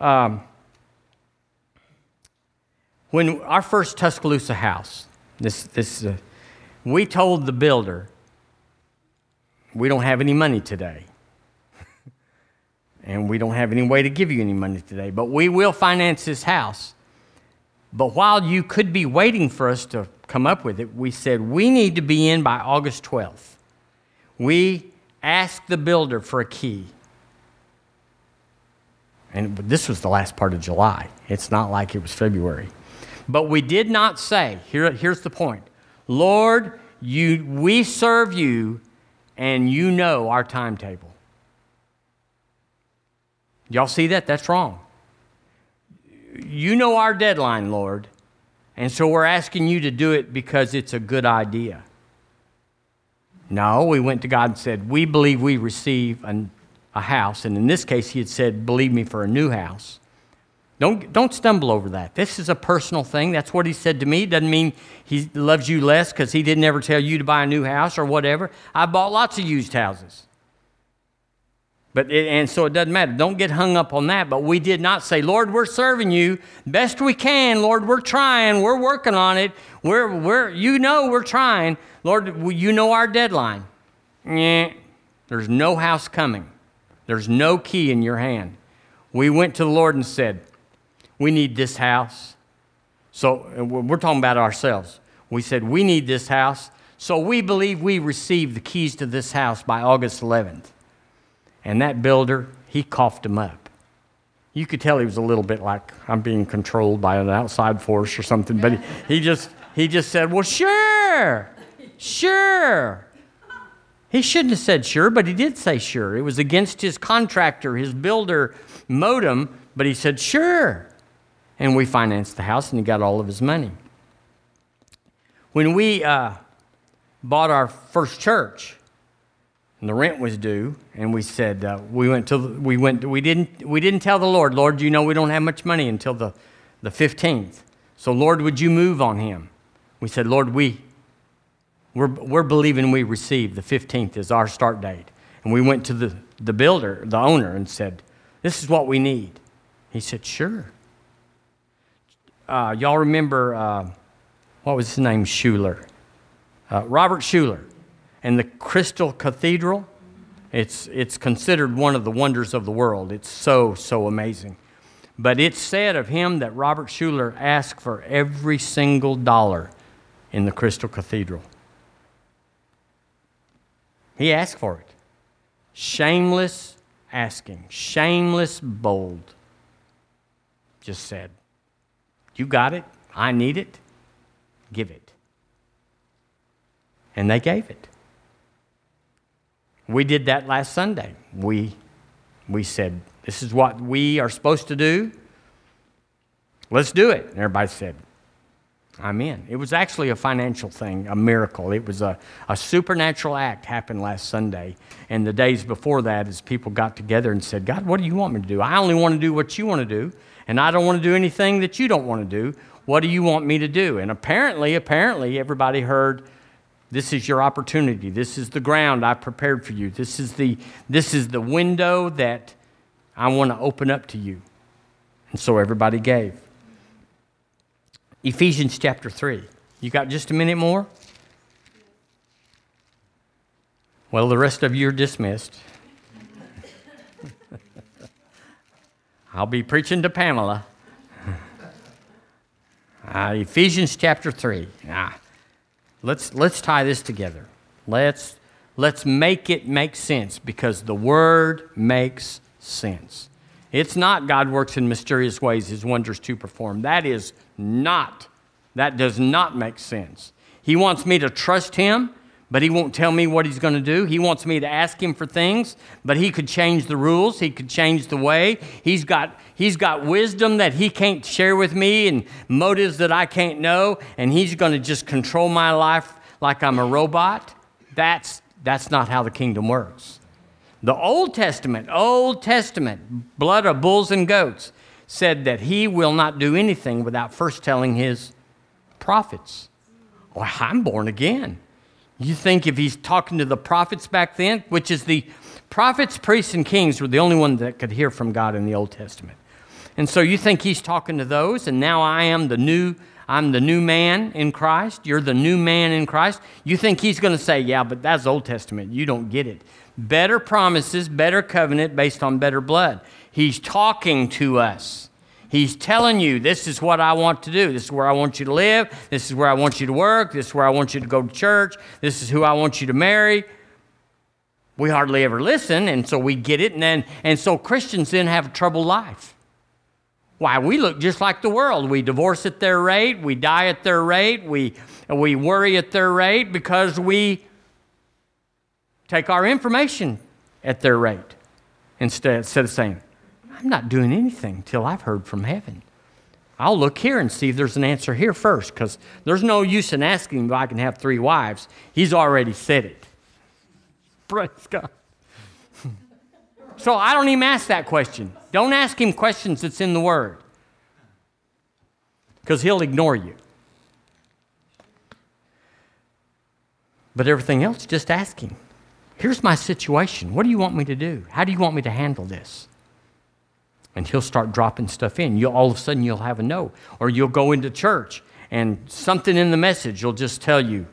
Um, when our first Tuscaloosa house, this, this, uh, we told the builder, we don't have any money today. and we don't have any way to give you any money today, but we will finance this house. But while you could be waiting for us to come up with it, we said we need to be in by August 12th. We asked the builder for a key. And this was the last part of July. It's not like it was February. But we did not say, here, here's the point Lord, you, we serve you, and you know our timetable. Y'all see that? That's wrong. You know our deadline, Lord, and so we're asking you to do it because it's a good idea. No, we went to God and said, We believe we receive an, a house. And in this case, he had said, Believe me for a new house. Don't, don't stumble over that. This is a personal thing. That's what he said to me. Doesn't mean he loves you less because he didn't ever tell you to buy a new house or whatever. I bought lots of used houses. But it, and so it doesn't matter. Don't get hung up on that. But we did not say, Lord, we're serving you best we can. Lord, we're trying. We're working on it. We're, we're, you know we're trying. Lord, you know our deadline. Yeah, there's no house coming. There's no key in your hand. We went to the Lord and said, we need this house. So we're talking about ourselves. We said, We need this house. So we believe we received the keys to this house by August 11th. And that builder, he coughed him up. You could tell he was a little bit like, I'm being controlled by an outside force or something, but he, he, just, he just said, Well, sure, sure. He shouldn't have said sure, but he did say sure. It was against his contractor, his builder modem, but he said sure and we financed the house, and he got all of his money. When we uh, bought our first church, and the rent was due, and we said uh, we went to we went we didn't we didn't tell the Lord, Lord, you know we don't have much money until the the fifteenth. So Lord, would you move on him? We said, Lord, we we're we're believing we receive the fifteenth as our start date, and we went to the the builder, the owner, and said, this is what we need. He said, sure uh, y'all remember, uh, what was his name? Schuller. Uh, Robert Schuller And the Crystal Cathedral. It's, it's considered one of the wonders of the world. It's so, so amazing. But it's said of him that Robert Schuller asked for every single dollar in the Crystal Cathedral. He asked for it. Shameless asking, shameless bold. Just said, you got it. I need it. Give it. And they gave it. We did that last Sunday. We, we said, This is what we are supposed to do. Let's do it. And everybody said, I'm in. It was actually a financial thing, a miracle. It was a, a supernatural act happened last Sunday. And the days before that, as people got together and said, God, what do you want me to do? I only want to do what you want to do and I don't want to do anything that you don't want to do. What do you want me to do? And apparently, apparently, everybody heard, this is your opportunity. This is the ground I prepared for you. This is the, this is the window that I want to open up to you. And so everybody gave. Ephesians chapter 3. You got just a minute more? Well, the rest of you are dismissed. I'll be preaching to Pamela. (laughs) Uh, Ephesians chapter 3. Ah, let's, let's tie this together. Let's, let's make it make sense because the word makes sense. It's not God works in mysterious ways, his wonders to perform. That is not, that does not make sense. He wants me to trust him, but he won't tell me what he's going to do. He wants me to ask him for things, but he could change the rules. He could change the way. He's got, he's got wisdom that he can't share with me and motives that I can't know, and he's going to just control my life like I'm a robot. That's, that's not how the kingdom works. The Old Testament, Old Testament, blood of bulls and goats, said that he will not do anything without first telling his prophets. Well, I'm born again. You think if he's talking to the prophets back then, which is the prophets, priests, and kings were the only ones that could hear from God in the Old Testament. And so you think he's talking to those, and now I am the new, I'm the new man in Christ. You're the new man in Christ. You think he's going to say, Yeah, but that's Old Testament. You don't get it better promises, better covenant based on better blood. He's talking to us. He's telling you, this is what I want to do. This is where I want you to live. This is where I want you to work. This is where I want you to go to church. This is who I want you to marry. We hardly ever listen, and so we get it, and then and so Christians then have a troubled life. Why? We look just like the world. We divorce at their rate, we die at their rate, we we worry at their rate because we take our information at their rate instead, instead of saying, I'm not doing anything till I've heard from heaven. I'll look here and see if there's an answer here first, because there's no use in asking if I can have three wives. He's already said it. Praise God. (laughs) so I don't even ask that question. Don't ask him questions that's in the Word, because he'll ignore you. But everything else, just ask him. Here's my situation. What do you want me to do? How do you want me to handle this? And he'll start dropping stuff in. You all of a sudden you'll have a no. Or you'll go into church and something in the message will just tell you,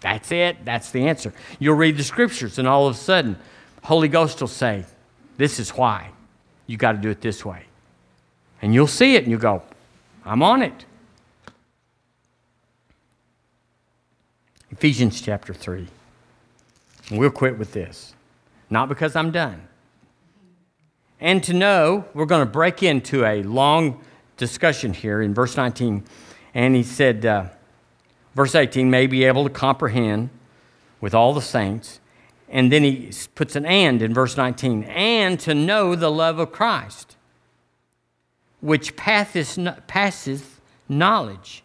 that's it, that's the answer. You'll read the scriptures, and all of a sudden, Holy Ghost will say, This is why. You got to do it this way. And you'll see it and you go, I'm on it. Ephesians chapter 3. We'll quit with this. Not because I'm done. And to know, we're going to break into a long discussion here in verse 19. And he said, uh, verse 18, may be able to comprehend with all the saints. And then he puts an and in verse 19, and to know the love of Christ, which passeth, knowledge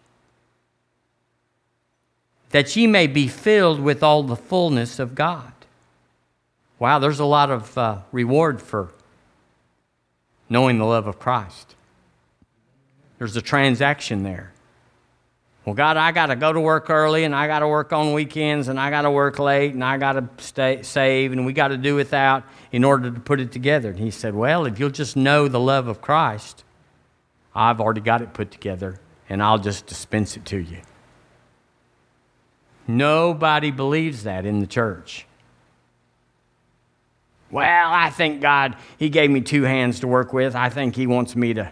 that ye may be filled with all the fullness of God. Wow, there's a lot of uh, reward for knowing the love of Christ. There's a transaction there. Well, God, I got to go to work early, and I got to work on weekends, and I got to work late, and I got to save, and we got to do without in order to put it together. And he said, Well, if you'll just know the love of Christ, I've already got it put together, and I'll just dispense it to you. Nobody believes that in the church. Well, I think God, He gave me two hands to work with. I think He wants me to.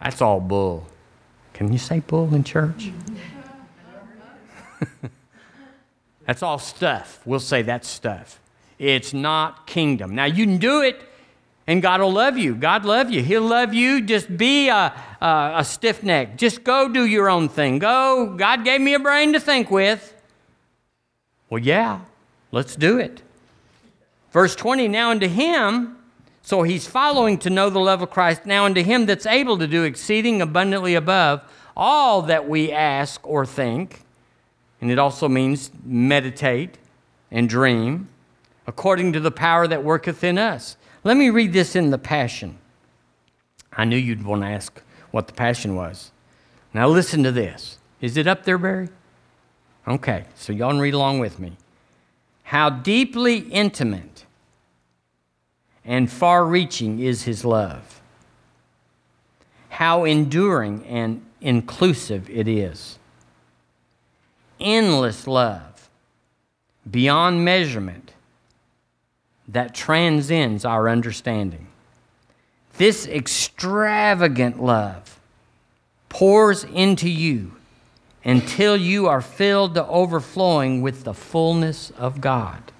That's all bull. Can you say bull in church? (laughs) that's all stuff. We'll say that's stuff. It's not kingdom. Now, you can do it and God will love you. God love you. He'll love you. Just be a, a, a stiff neck. Just go do your own thing. Go. God gave me a brain to think with. Well, yeah, let's do it. Verse 20 Now unto him, so he's following to know the love of Christ. Now unto him that's able to do exceeding abundantly above all that we ask or think. And it also means meditate and dream, according to the power that worketh in us. Let me read this in the Passion. I knew you'd want to ask what the Passion was. Now, listen to this. Is it up there, Barry? Okay, so y'all can read along with me. How deeply intimate and far reaching is his love. How enduring and inclusive it is. Endless love, beyond measurement that transcends our understanding. This extravagant love pours into you until you are filled to overflowing with the fullness of God.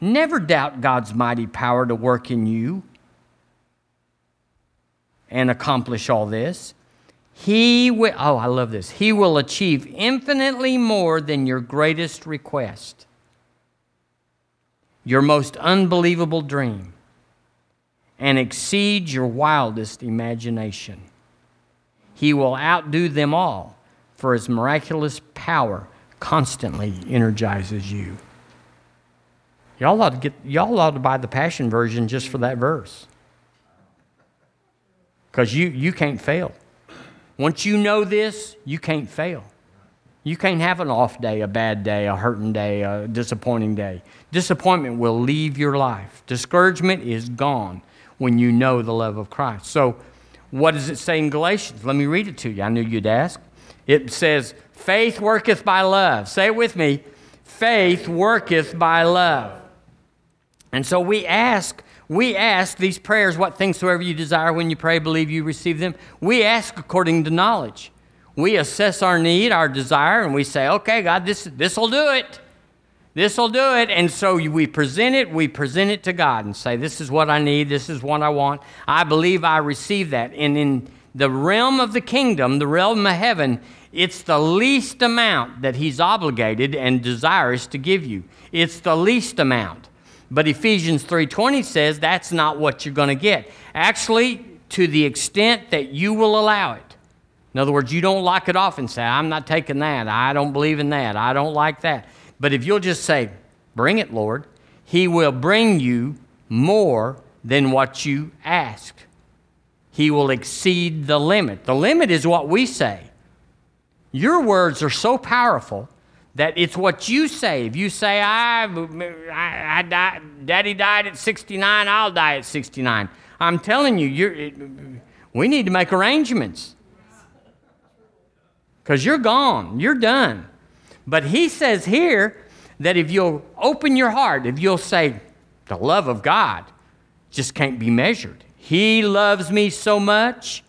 Never doubt God's mighty power to work in you and accomplish all this. He will, oh, I love this. He will achieve infinitely more than your greatest request, your most unbelievable dream, and exceed your wildest imagination. He will outdo them all, for his miraculous power constantly energizes you. Y'all ought to get y'all ought to buy the Passion version just for that verse. Because you, you can't fail. Once you know this, you can't fail. You can't have an off day, a bad day, a hurting day, a disappointing day. Disappointment will leave your life. Discouragement is gone when you know the love of Christ. So, what does it say in Galatians? Let me read it to you. I knew you'd ask. It says, Faith worketh by love. Say it with me. Faith worketh by love. And so we ask, we ask these prayers, what things soever you desire when you pray, believe you receive them. We ask according to knowledge. We assess our need, our desire, and we say, okay, God, this this will do it. This will do it. And so we present it, we present it to God and say, This is what I need, this is what I want. I believe I receive that. And in the realm of the kingdom, the realm of heaven, it's the least amount that He's obligated and desirous to give you. It's the least amount. But Ephesians 3:20 says that's not what you're going to get. Actually, to the extent that you will allow it. In other words, you don't lock it off and say, I'm not taking that. I don't believe in that. I don't like that. But if you'll just say, Bring it, Lord, He will bring you more than what you asked. He will exceed the limit. The limit is what we say. Your words are so powerful that it's what you say. If you say, I, I, I die, Daddy died at 69, I'll die at 69. I'm telling you, you're, it, we need to make arrangements. Because you're gone, you're done. But he says here that if you'll open your heart, if you'll say, the love of God just can't be measured. He loves me so much,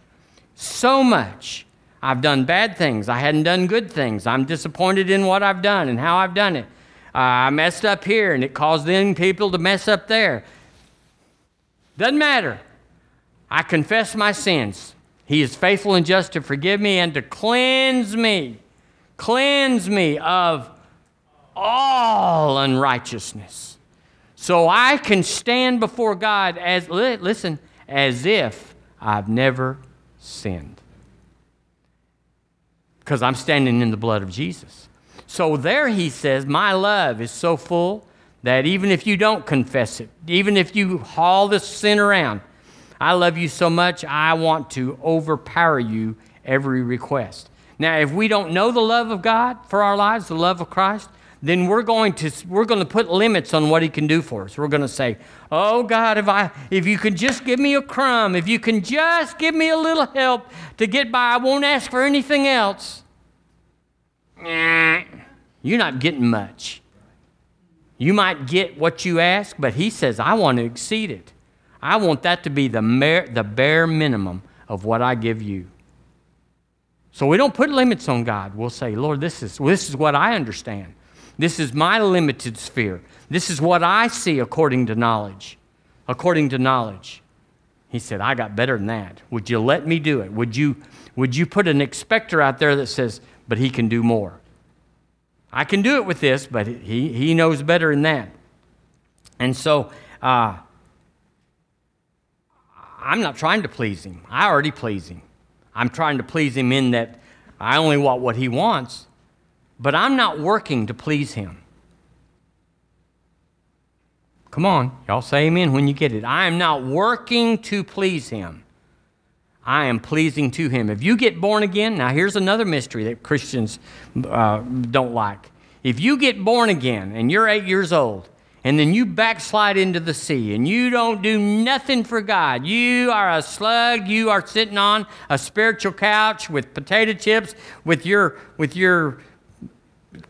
so much I've done bad things. I hadn't done good things. I'm disappointed in what I've done and how I've done it. Uh, I messed up here and it caused them people to mess up there. Doesn't matter. I confess my sins. He is faithful and just to forgive me and to cleanse me, cleanse me of all unrighteousness. So I can stand before God as, listen, as if I've never sinned because I'm standing in the blood of Jesus. So there he says, My love is so full that even if you don't confess it, even if you haul this sin around, I love you so much, I want to overpower you every request. Now, if we don't know the love of God for our lives, the love of Christ, then we're going to we're going to put limits on what he can do for us. We're going to say, "Oh God, if I if you can just give me a crumb, if you can just give me a little help to get by, I won't ask for anything else." You're not getting much. You might get what you ask, but he says, I want to exceed it. I want that to be the, mer- the bare minimum of what I give you. So we don't put limits on God. We'll say, Lord, this is, this is what I understand. This is my limited sphere. This is what I see according to knowledge. According to knowledge. He said, I got better than that. Would you let me do it? Would you, would you put an expector out there that says, but he can do more. I can do it with this, but he, he knows better than that. And so uh, I'm not trying to please him. I already please him. I'm trying to please him in that I only want what he wants, but I'm not working to please him. Come on, y'all say amen when you get it. I am not working to please him. I am pleasing to him. If you get born again, now here's another mystery that Christians uh, don't like. If you get born again and you're eight years old, and then you backslide into the sea and you don't do nothing for God. You are a slug. You are sitting on a spiritual couch with potato chips with your with your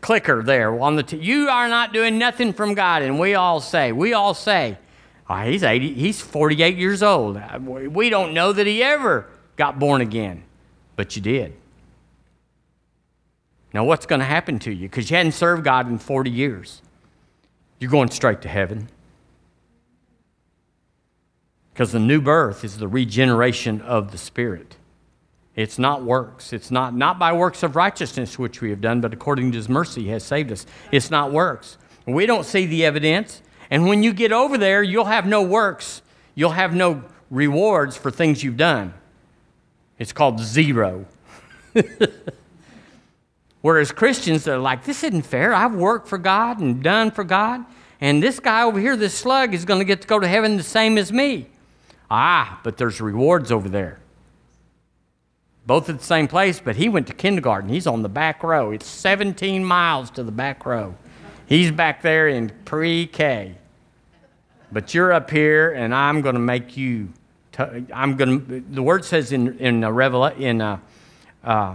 clicker there on the t- you are not doing nothing from God and we all say we all say Oh, he's 80, he's 48 years old. We don't know that he ever got born again, but you did. Now, what's going to happen to you? Because you hadn't served God in 40 years. You're going straight to heaven. Because the new birth is the regeneration of the Spirit. It's not works. It's not, not by works of righteousness which we have done, but according to his mercy has saved us. It's not works. We don't see the evidence. And when you get over there, you'll have no works. You'll have no rewards for things you've done. It's called zero. (laughs) Whereas Christians are like, this isn't fair. I've worked for God and done for God. And this guy over here, this slug, is going to get to go to heaven the same as me. Ah, but there's rewards over there both at the same place, but he went to kindergarten. He's on the back row. It's 17 miles to the back row. He's back there in pre K. But you're up here, and I'm going to make you. I'm going to. The word says in in a Revela, in a, uh,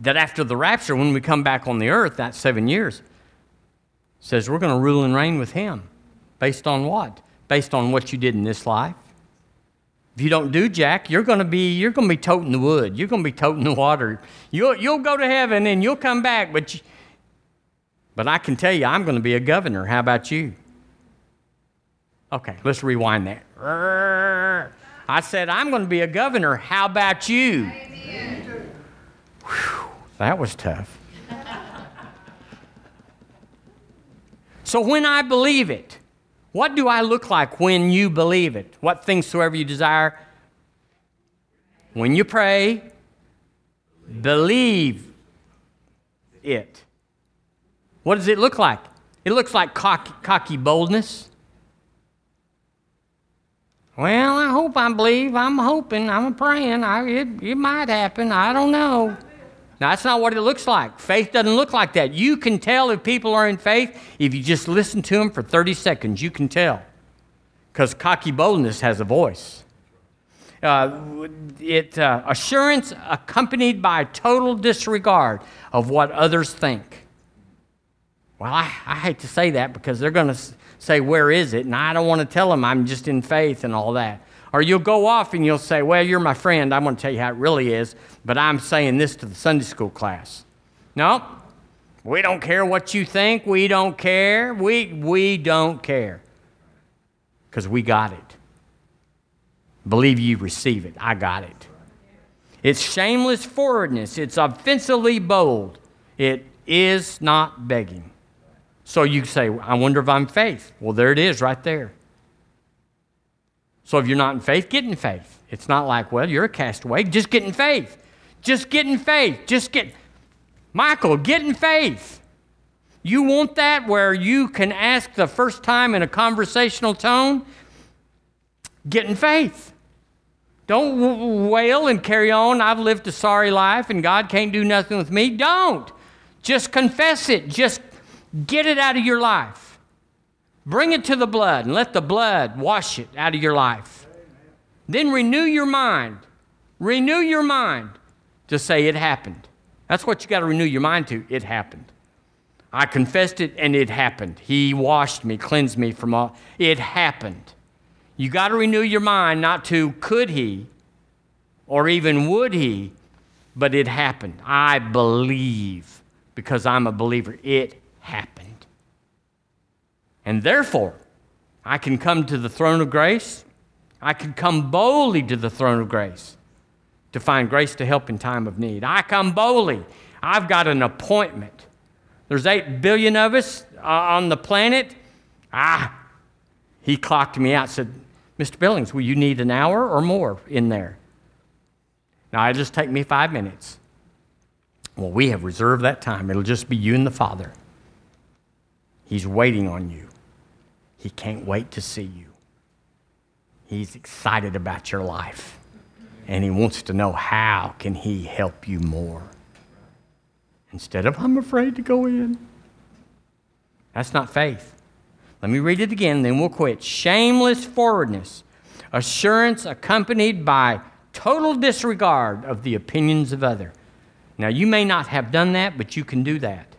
that after the rapture, when we come back on the earth, that seven years, says we're going to rule and reign with Him, based on what? Based on what you did in this life if you don't do jack, you're going to be you're going to be toting the wood. You're going to be toting the water. You'll you'll go to heaven and you'll come back, but you, but I can tell you, I'm going to be a governor. How about you? Okay, let's rewind that. I said I'm going to be a governor. How about you? Whew, that was tough. so when I believe it, what do I look like when you believe it? What things soever you desire? When you pray, believe it. What does it look like? It looks like cocky, cocky boldness. Well, I hope I believe. I'm hoping. I'm praying. I, it, it might happen. I don't know. Now, that's not what it looks like. Faith doesn't look like that. You can tell if people are in faith if you just listen to them for 30 seconds. You can tell. Because cocky boldness has a voice. Uh, it, uh, assurance accompanied by total disregard of what others think. Well, I, I hate to say that because they're going to say, Where is it? And I don't want to tell them I'm just in faith and all that. Or you'll go off and you'll say, Well, you're my friend. I'm going to tell you how it really is, but I'm saying this to the Sunday school class. No, we don't care what you think. We don't care. We, we don't care. Because we got it. Believe you receive it. I got it. It's shameless forwardness. It's offensively bold. It is not begging. So you say, I wonder if I'm faith. Well, there it is right there. So if you're not in faith, get in faith. It's not like, well, you're a castaway. Just get in faith. Just get in faith. Just get. Michael, get in faith. You want that where you can ask the first time in a conversational tone? Get in faith. Don't wail and carry on. I've lived a sorry life and God can't do nothing with me. Don't. Just confess it. Just get it out of your life. Bring it to the blood and let the blood wash it out of your life. Then renew your mind. Renew your mind to say it happened. That's what you got to renew your mind to. It happened. I confessed it and it happened. He washed me, cleansed me from all. It happened. You got to renew your mind not to could he or even would he, but it happened. I believe because I'm a believer. It happened. And therefore, I can come to the throne of grace. I can come boldly to the throne of grace to find grace to help in time of need. I come boldly. I've got an appointment. There's 8 billion of us uh, on the planet. Ah, he clocked me out, said, Mr. Billings, will you need an hour or more in there? Now, it'll just take me five minutes. Well, we have reserved that time. It'll just be you and the Father. He's waiting on you. He can't wait to see you. He's excited about your life. And he wants to know how can he help you more. Instead of I'm afraid to go in. That's not faith. Let me read it again, then we'll quit. Shameless forwardness, assurance accompanied by total disregard of the opinions of other. Now, you may not have done that, but you can do that.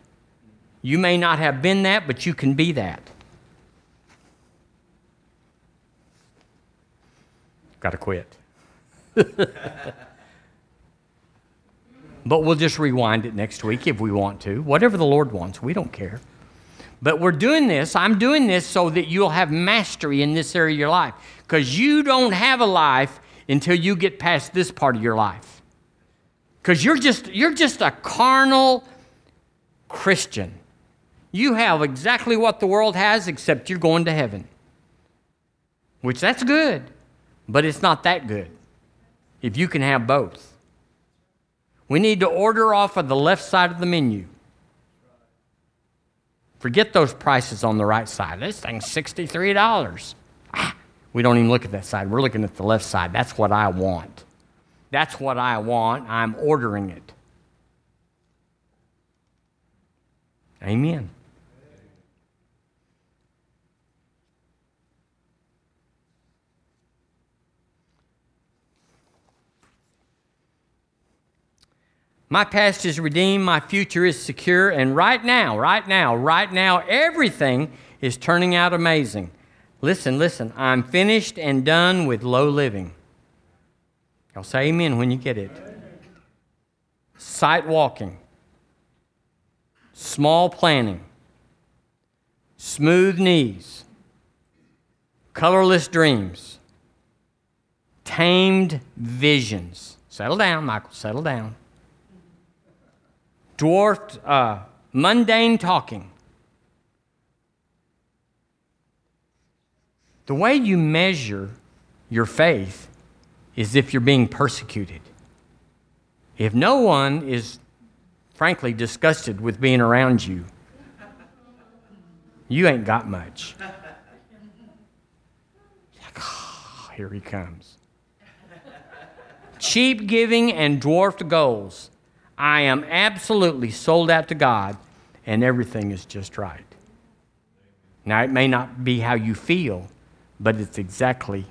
You may not have been that, but you can be that. Got to quit. (laughs) but we'll just rewind it next week if we want to. Whatever the Lord wants, we don't care. But we're doing this, I'm doing this so that you'll have mastery in this area of your life. Because you don't have a life until you get past this part of your life. Because you're just, you're just a carnal Christian. You have exactly what the world has, except you're going to heaven. Which that's good, but it's not that good if you can have both. We need to order off of the left side of the menu. Forget those prices on the right side. This thing's $63. Ah, we don't even look at that side. We're looking at the left side. That's what I want. That's what I want. I'm ordering it. Amen. My past is redeemed, my future is secure, and right now, right now, right now, everything is turning out amazing. Listen, listen, I'm finished and done with low living. Y'all say amen when you get it. Sight walking, small planning, smooth knees, colorless dreams, tamed visions. Settle down, Michael, settle down dwarfed uh, mundane talking. The way you measure your faith is if you're being persecuted. If no one is, frankly, disgusted with being around you, you ain't got much. Like, oh, here he comes. Cheap giving and dwarfed goals. I am absolutely sold out to God, and everything is just right. Now, it may not be how you feel, but it's exactly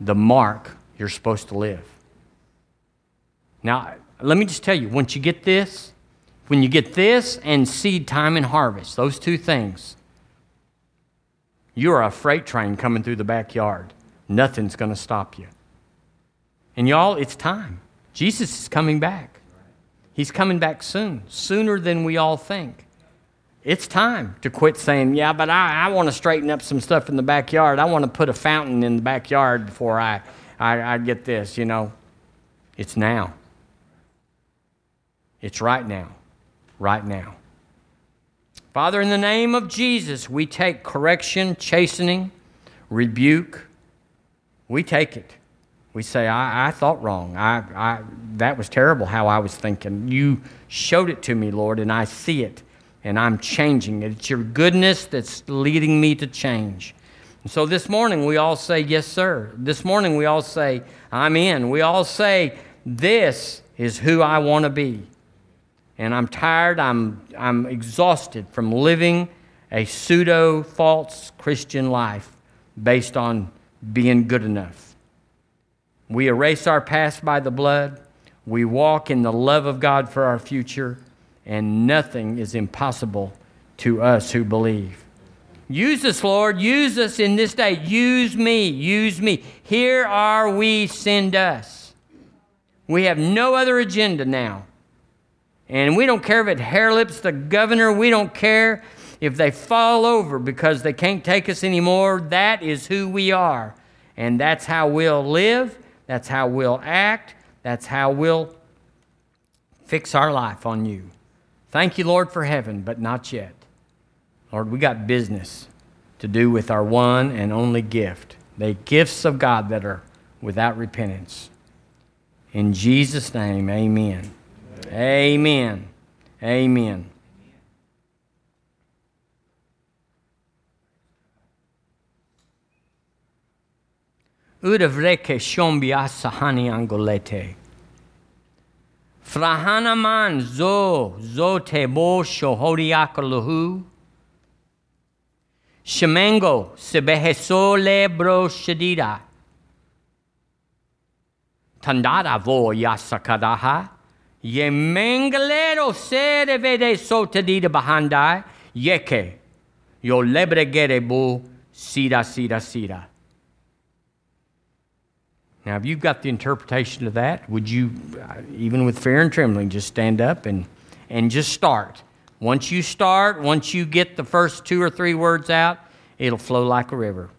the mark you're supposed to live. Now, let me just tell you once you get this, when you get this and seed time and harvest, those two things, you're a freight train coming through the backyard. Nothing's going to stop you. And y'all, it's time. Jesus is coming back. He's coming back soon, sooner than we all think. It's time to quit saying, Yeah, but I, I want to straighten up some stuff in the backyard. I want to put a fountain in the backyard before I, I, I get this, you know. It's now. It's right now. Right now. Father, in the name of Jesus, we take correction, chastening, rebuke. We take it. We say, I, I thought wrong. I, I, that was terrible how I was thinking. You showed it to me, Lord, and I see it, and I'm changing it. It's your goodness that's leading me to change. And so this morning we all say, Yes, sir. This morning we all say, I'm in. We all say, This is who I want to be. And I'm tired, I'm, I'm exhausted from living a pseudo false Christian life based on being good enough. We erase our past by the blood. We walk in the love of God for our future, and nothing is impossible to us who believe. Use us, Lord. Use us in this day. Use me. Use me. Here are we, send us. We have no other agenda now. And we don't care if it hair lips the governor. We don't care if they fall over because they can't take us anymore. That is who we are. And that's how we'll live that's how we'll act. That's how we'll fix our life on you. Thank you, Lord, for heaven, but not yet. Lord, we got business to do with our one and only gift, the gifts of God that are without repentance. In Jesus' name, amen. Amen. Amen. Urevreke shombia sahani angolete. Frahanaman zo zo tebo shohoriakaluhu. Shemengo sebeheso lebro shadida. Tandada vo yasakadaha. Ye mengalero sere vede sotadida bahandai. Yeke. Yo lebregere bu sida sida sida. Now, if you've got the interpretation of that, would you, uh, even with fear and trembling, just stand up and, and just start? Once you start, once you get the first two or three words out, it'll flow like a river.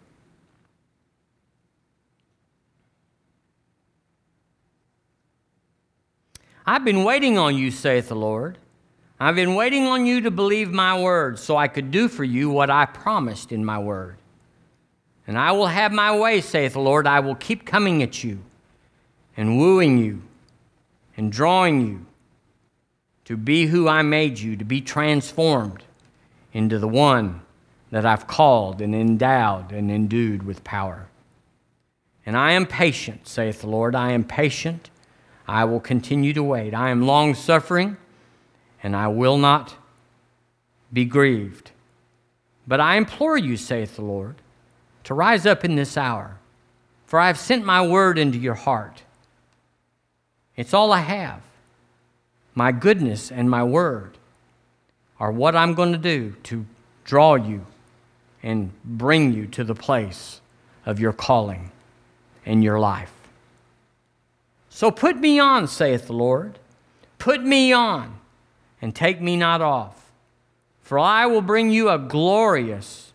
I've been waiting on you, saith the Lord. I've been waiting on you to believe my word so I could do for you what I promised in my word. And I will have my way, saith the Lord. I will keep coming at you and wooing you and drawing you to be who I made you, to be transformed into the one that I've called and endowed and endued with power. And I am patient, saith the Lord. I am patient. I will continue to wait. I am long suffering, and I will not be grieved. But I implore you, saith the Lord, to rise up in this hour, for I have sent my word into your heart. It's all I have. My goodness and my word are what I'm going to do to draw you and bring you to the place of your calling and your life. So put me on, saith the Lord. Put me on, and take me not off. For I will bring you a glorious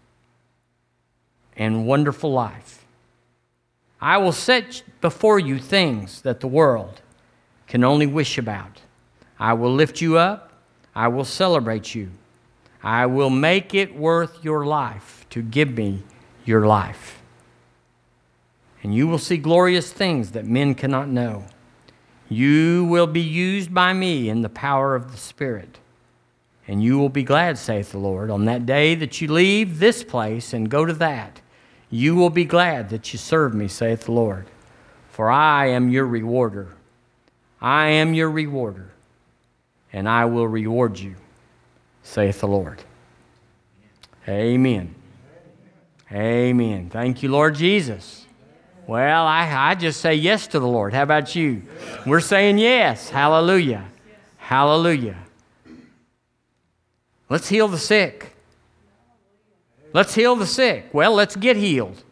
and wonderful life. I will set before you things that the world can only wish about. I will lift you up. I will celebrate you. I will make it worth your life to give me your life. And you will see glorious things that men cannot know. You will be used by me in the power of the Spirit. And you will be glad, saith the Lord, on that day that you leave this place and go to that. You will be glad that you serve me, saith the Lord. For I am your rewarder. I am your rewarder and I will reward you, saith the Lord. Amen. Amen. Thank you, Lord Jesus. Well, I, I just say yes to the Lord. How about you? We're saying yes. Hallelujah. Hallelujah. Let's heal the sick. Let's heal the sick. Well, let's get healed.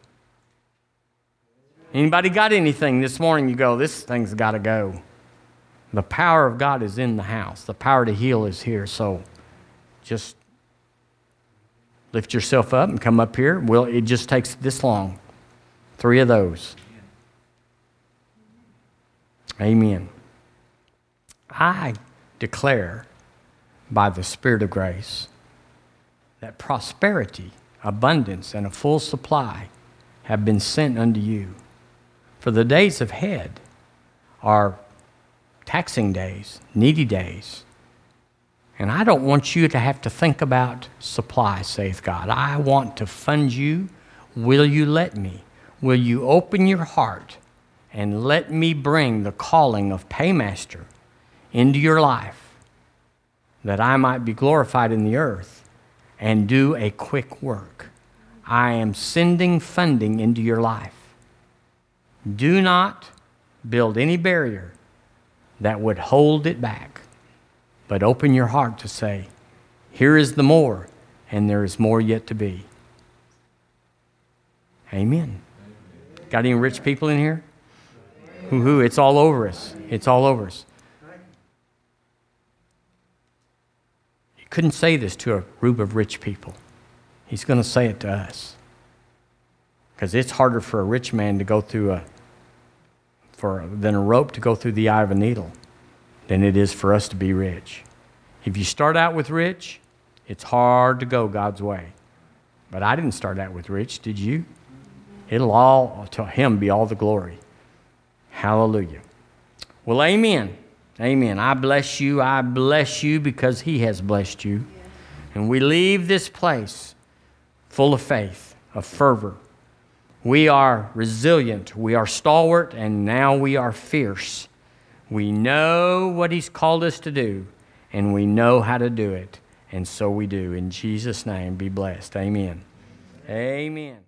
Anybody got anything this morning you go, this thing's got to go? The power of God is in the house. The power to heal is here. So just lift yourself up and come up here. Well, it just takes this long. Three of those. Amen. I declare by the Spirit of grace that prosperity, abundance, and a full supply have been sent unto you. For the days ahead are taxing days, needy days. And I don't want you to have to think about supply, saith God. I want to fund you. Will you let me? Will you open your heart and let me bring the calling of paymaster into your life that I might be glorified in the earth and do a quick work? I am sending funding into your life. Do not build any barrier that would hold it back. But open your heart to say, Here is the more, and there is more yet to be. Amen. Got any rich people in here? Hoo hoo, it's all over us. It's all over us. Couldn't say this to a group of rich people. He's going to say it to us. Because it's harder for a rich man to go through a for, than a rope to go through the eye of a needle than it is for us to be rich. If you start out with rich, it's hard to go God's way. But I didn't start out with rich, did you? It'll all, to Him be all the glory. Hallelujah. Well, amen. Amen. I bless you. I bless you because He has blessed you. And we leave this place full of faith, of fervor, we are resilient, we are stalwart, and now we are fierce. We know what He's called us to do, and we know how to do it. And so we do. In Jesus' name, be blessed. Amen. Amen.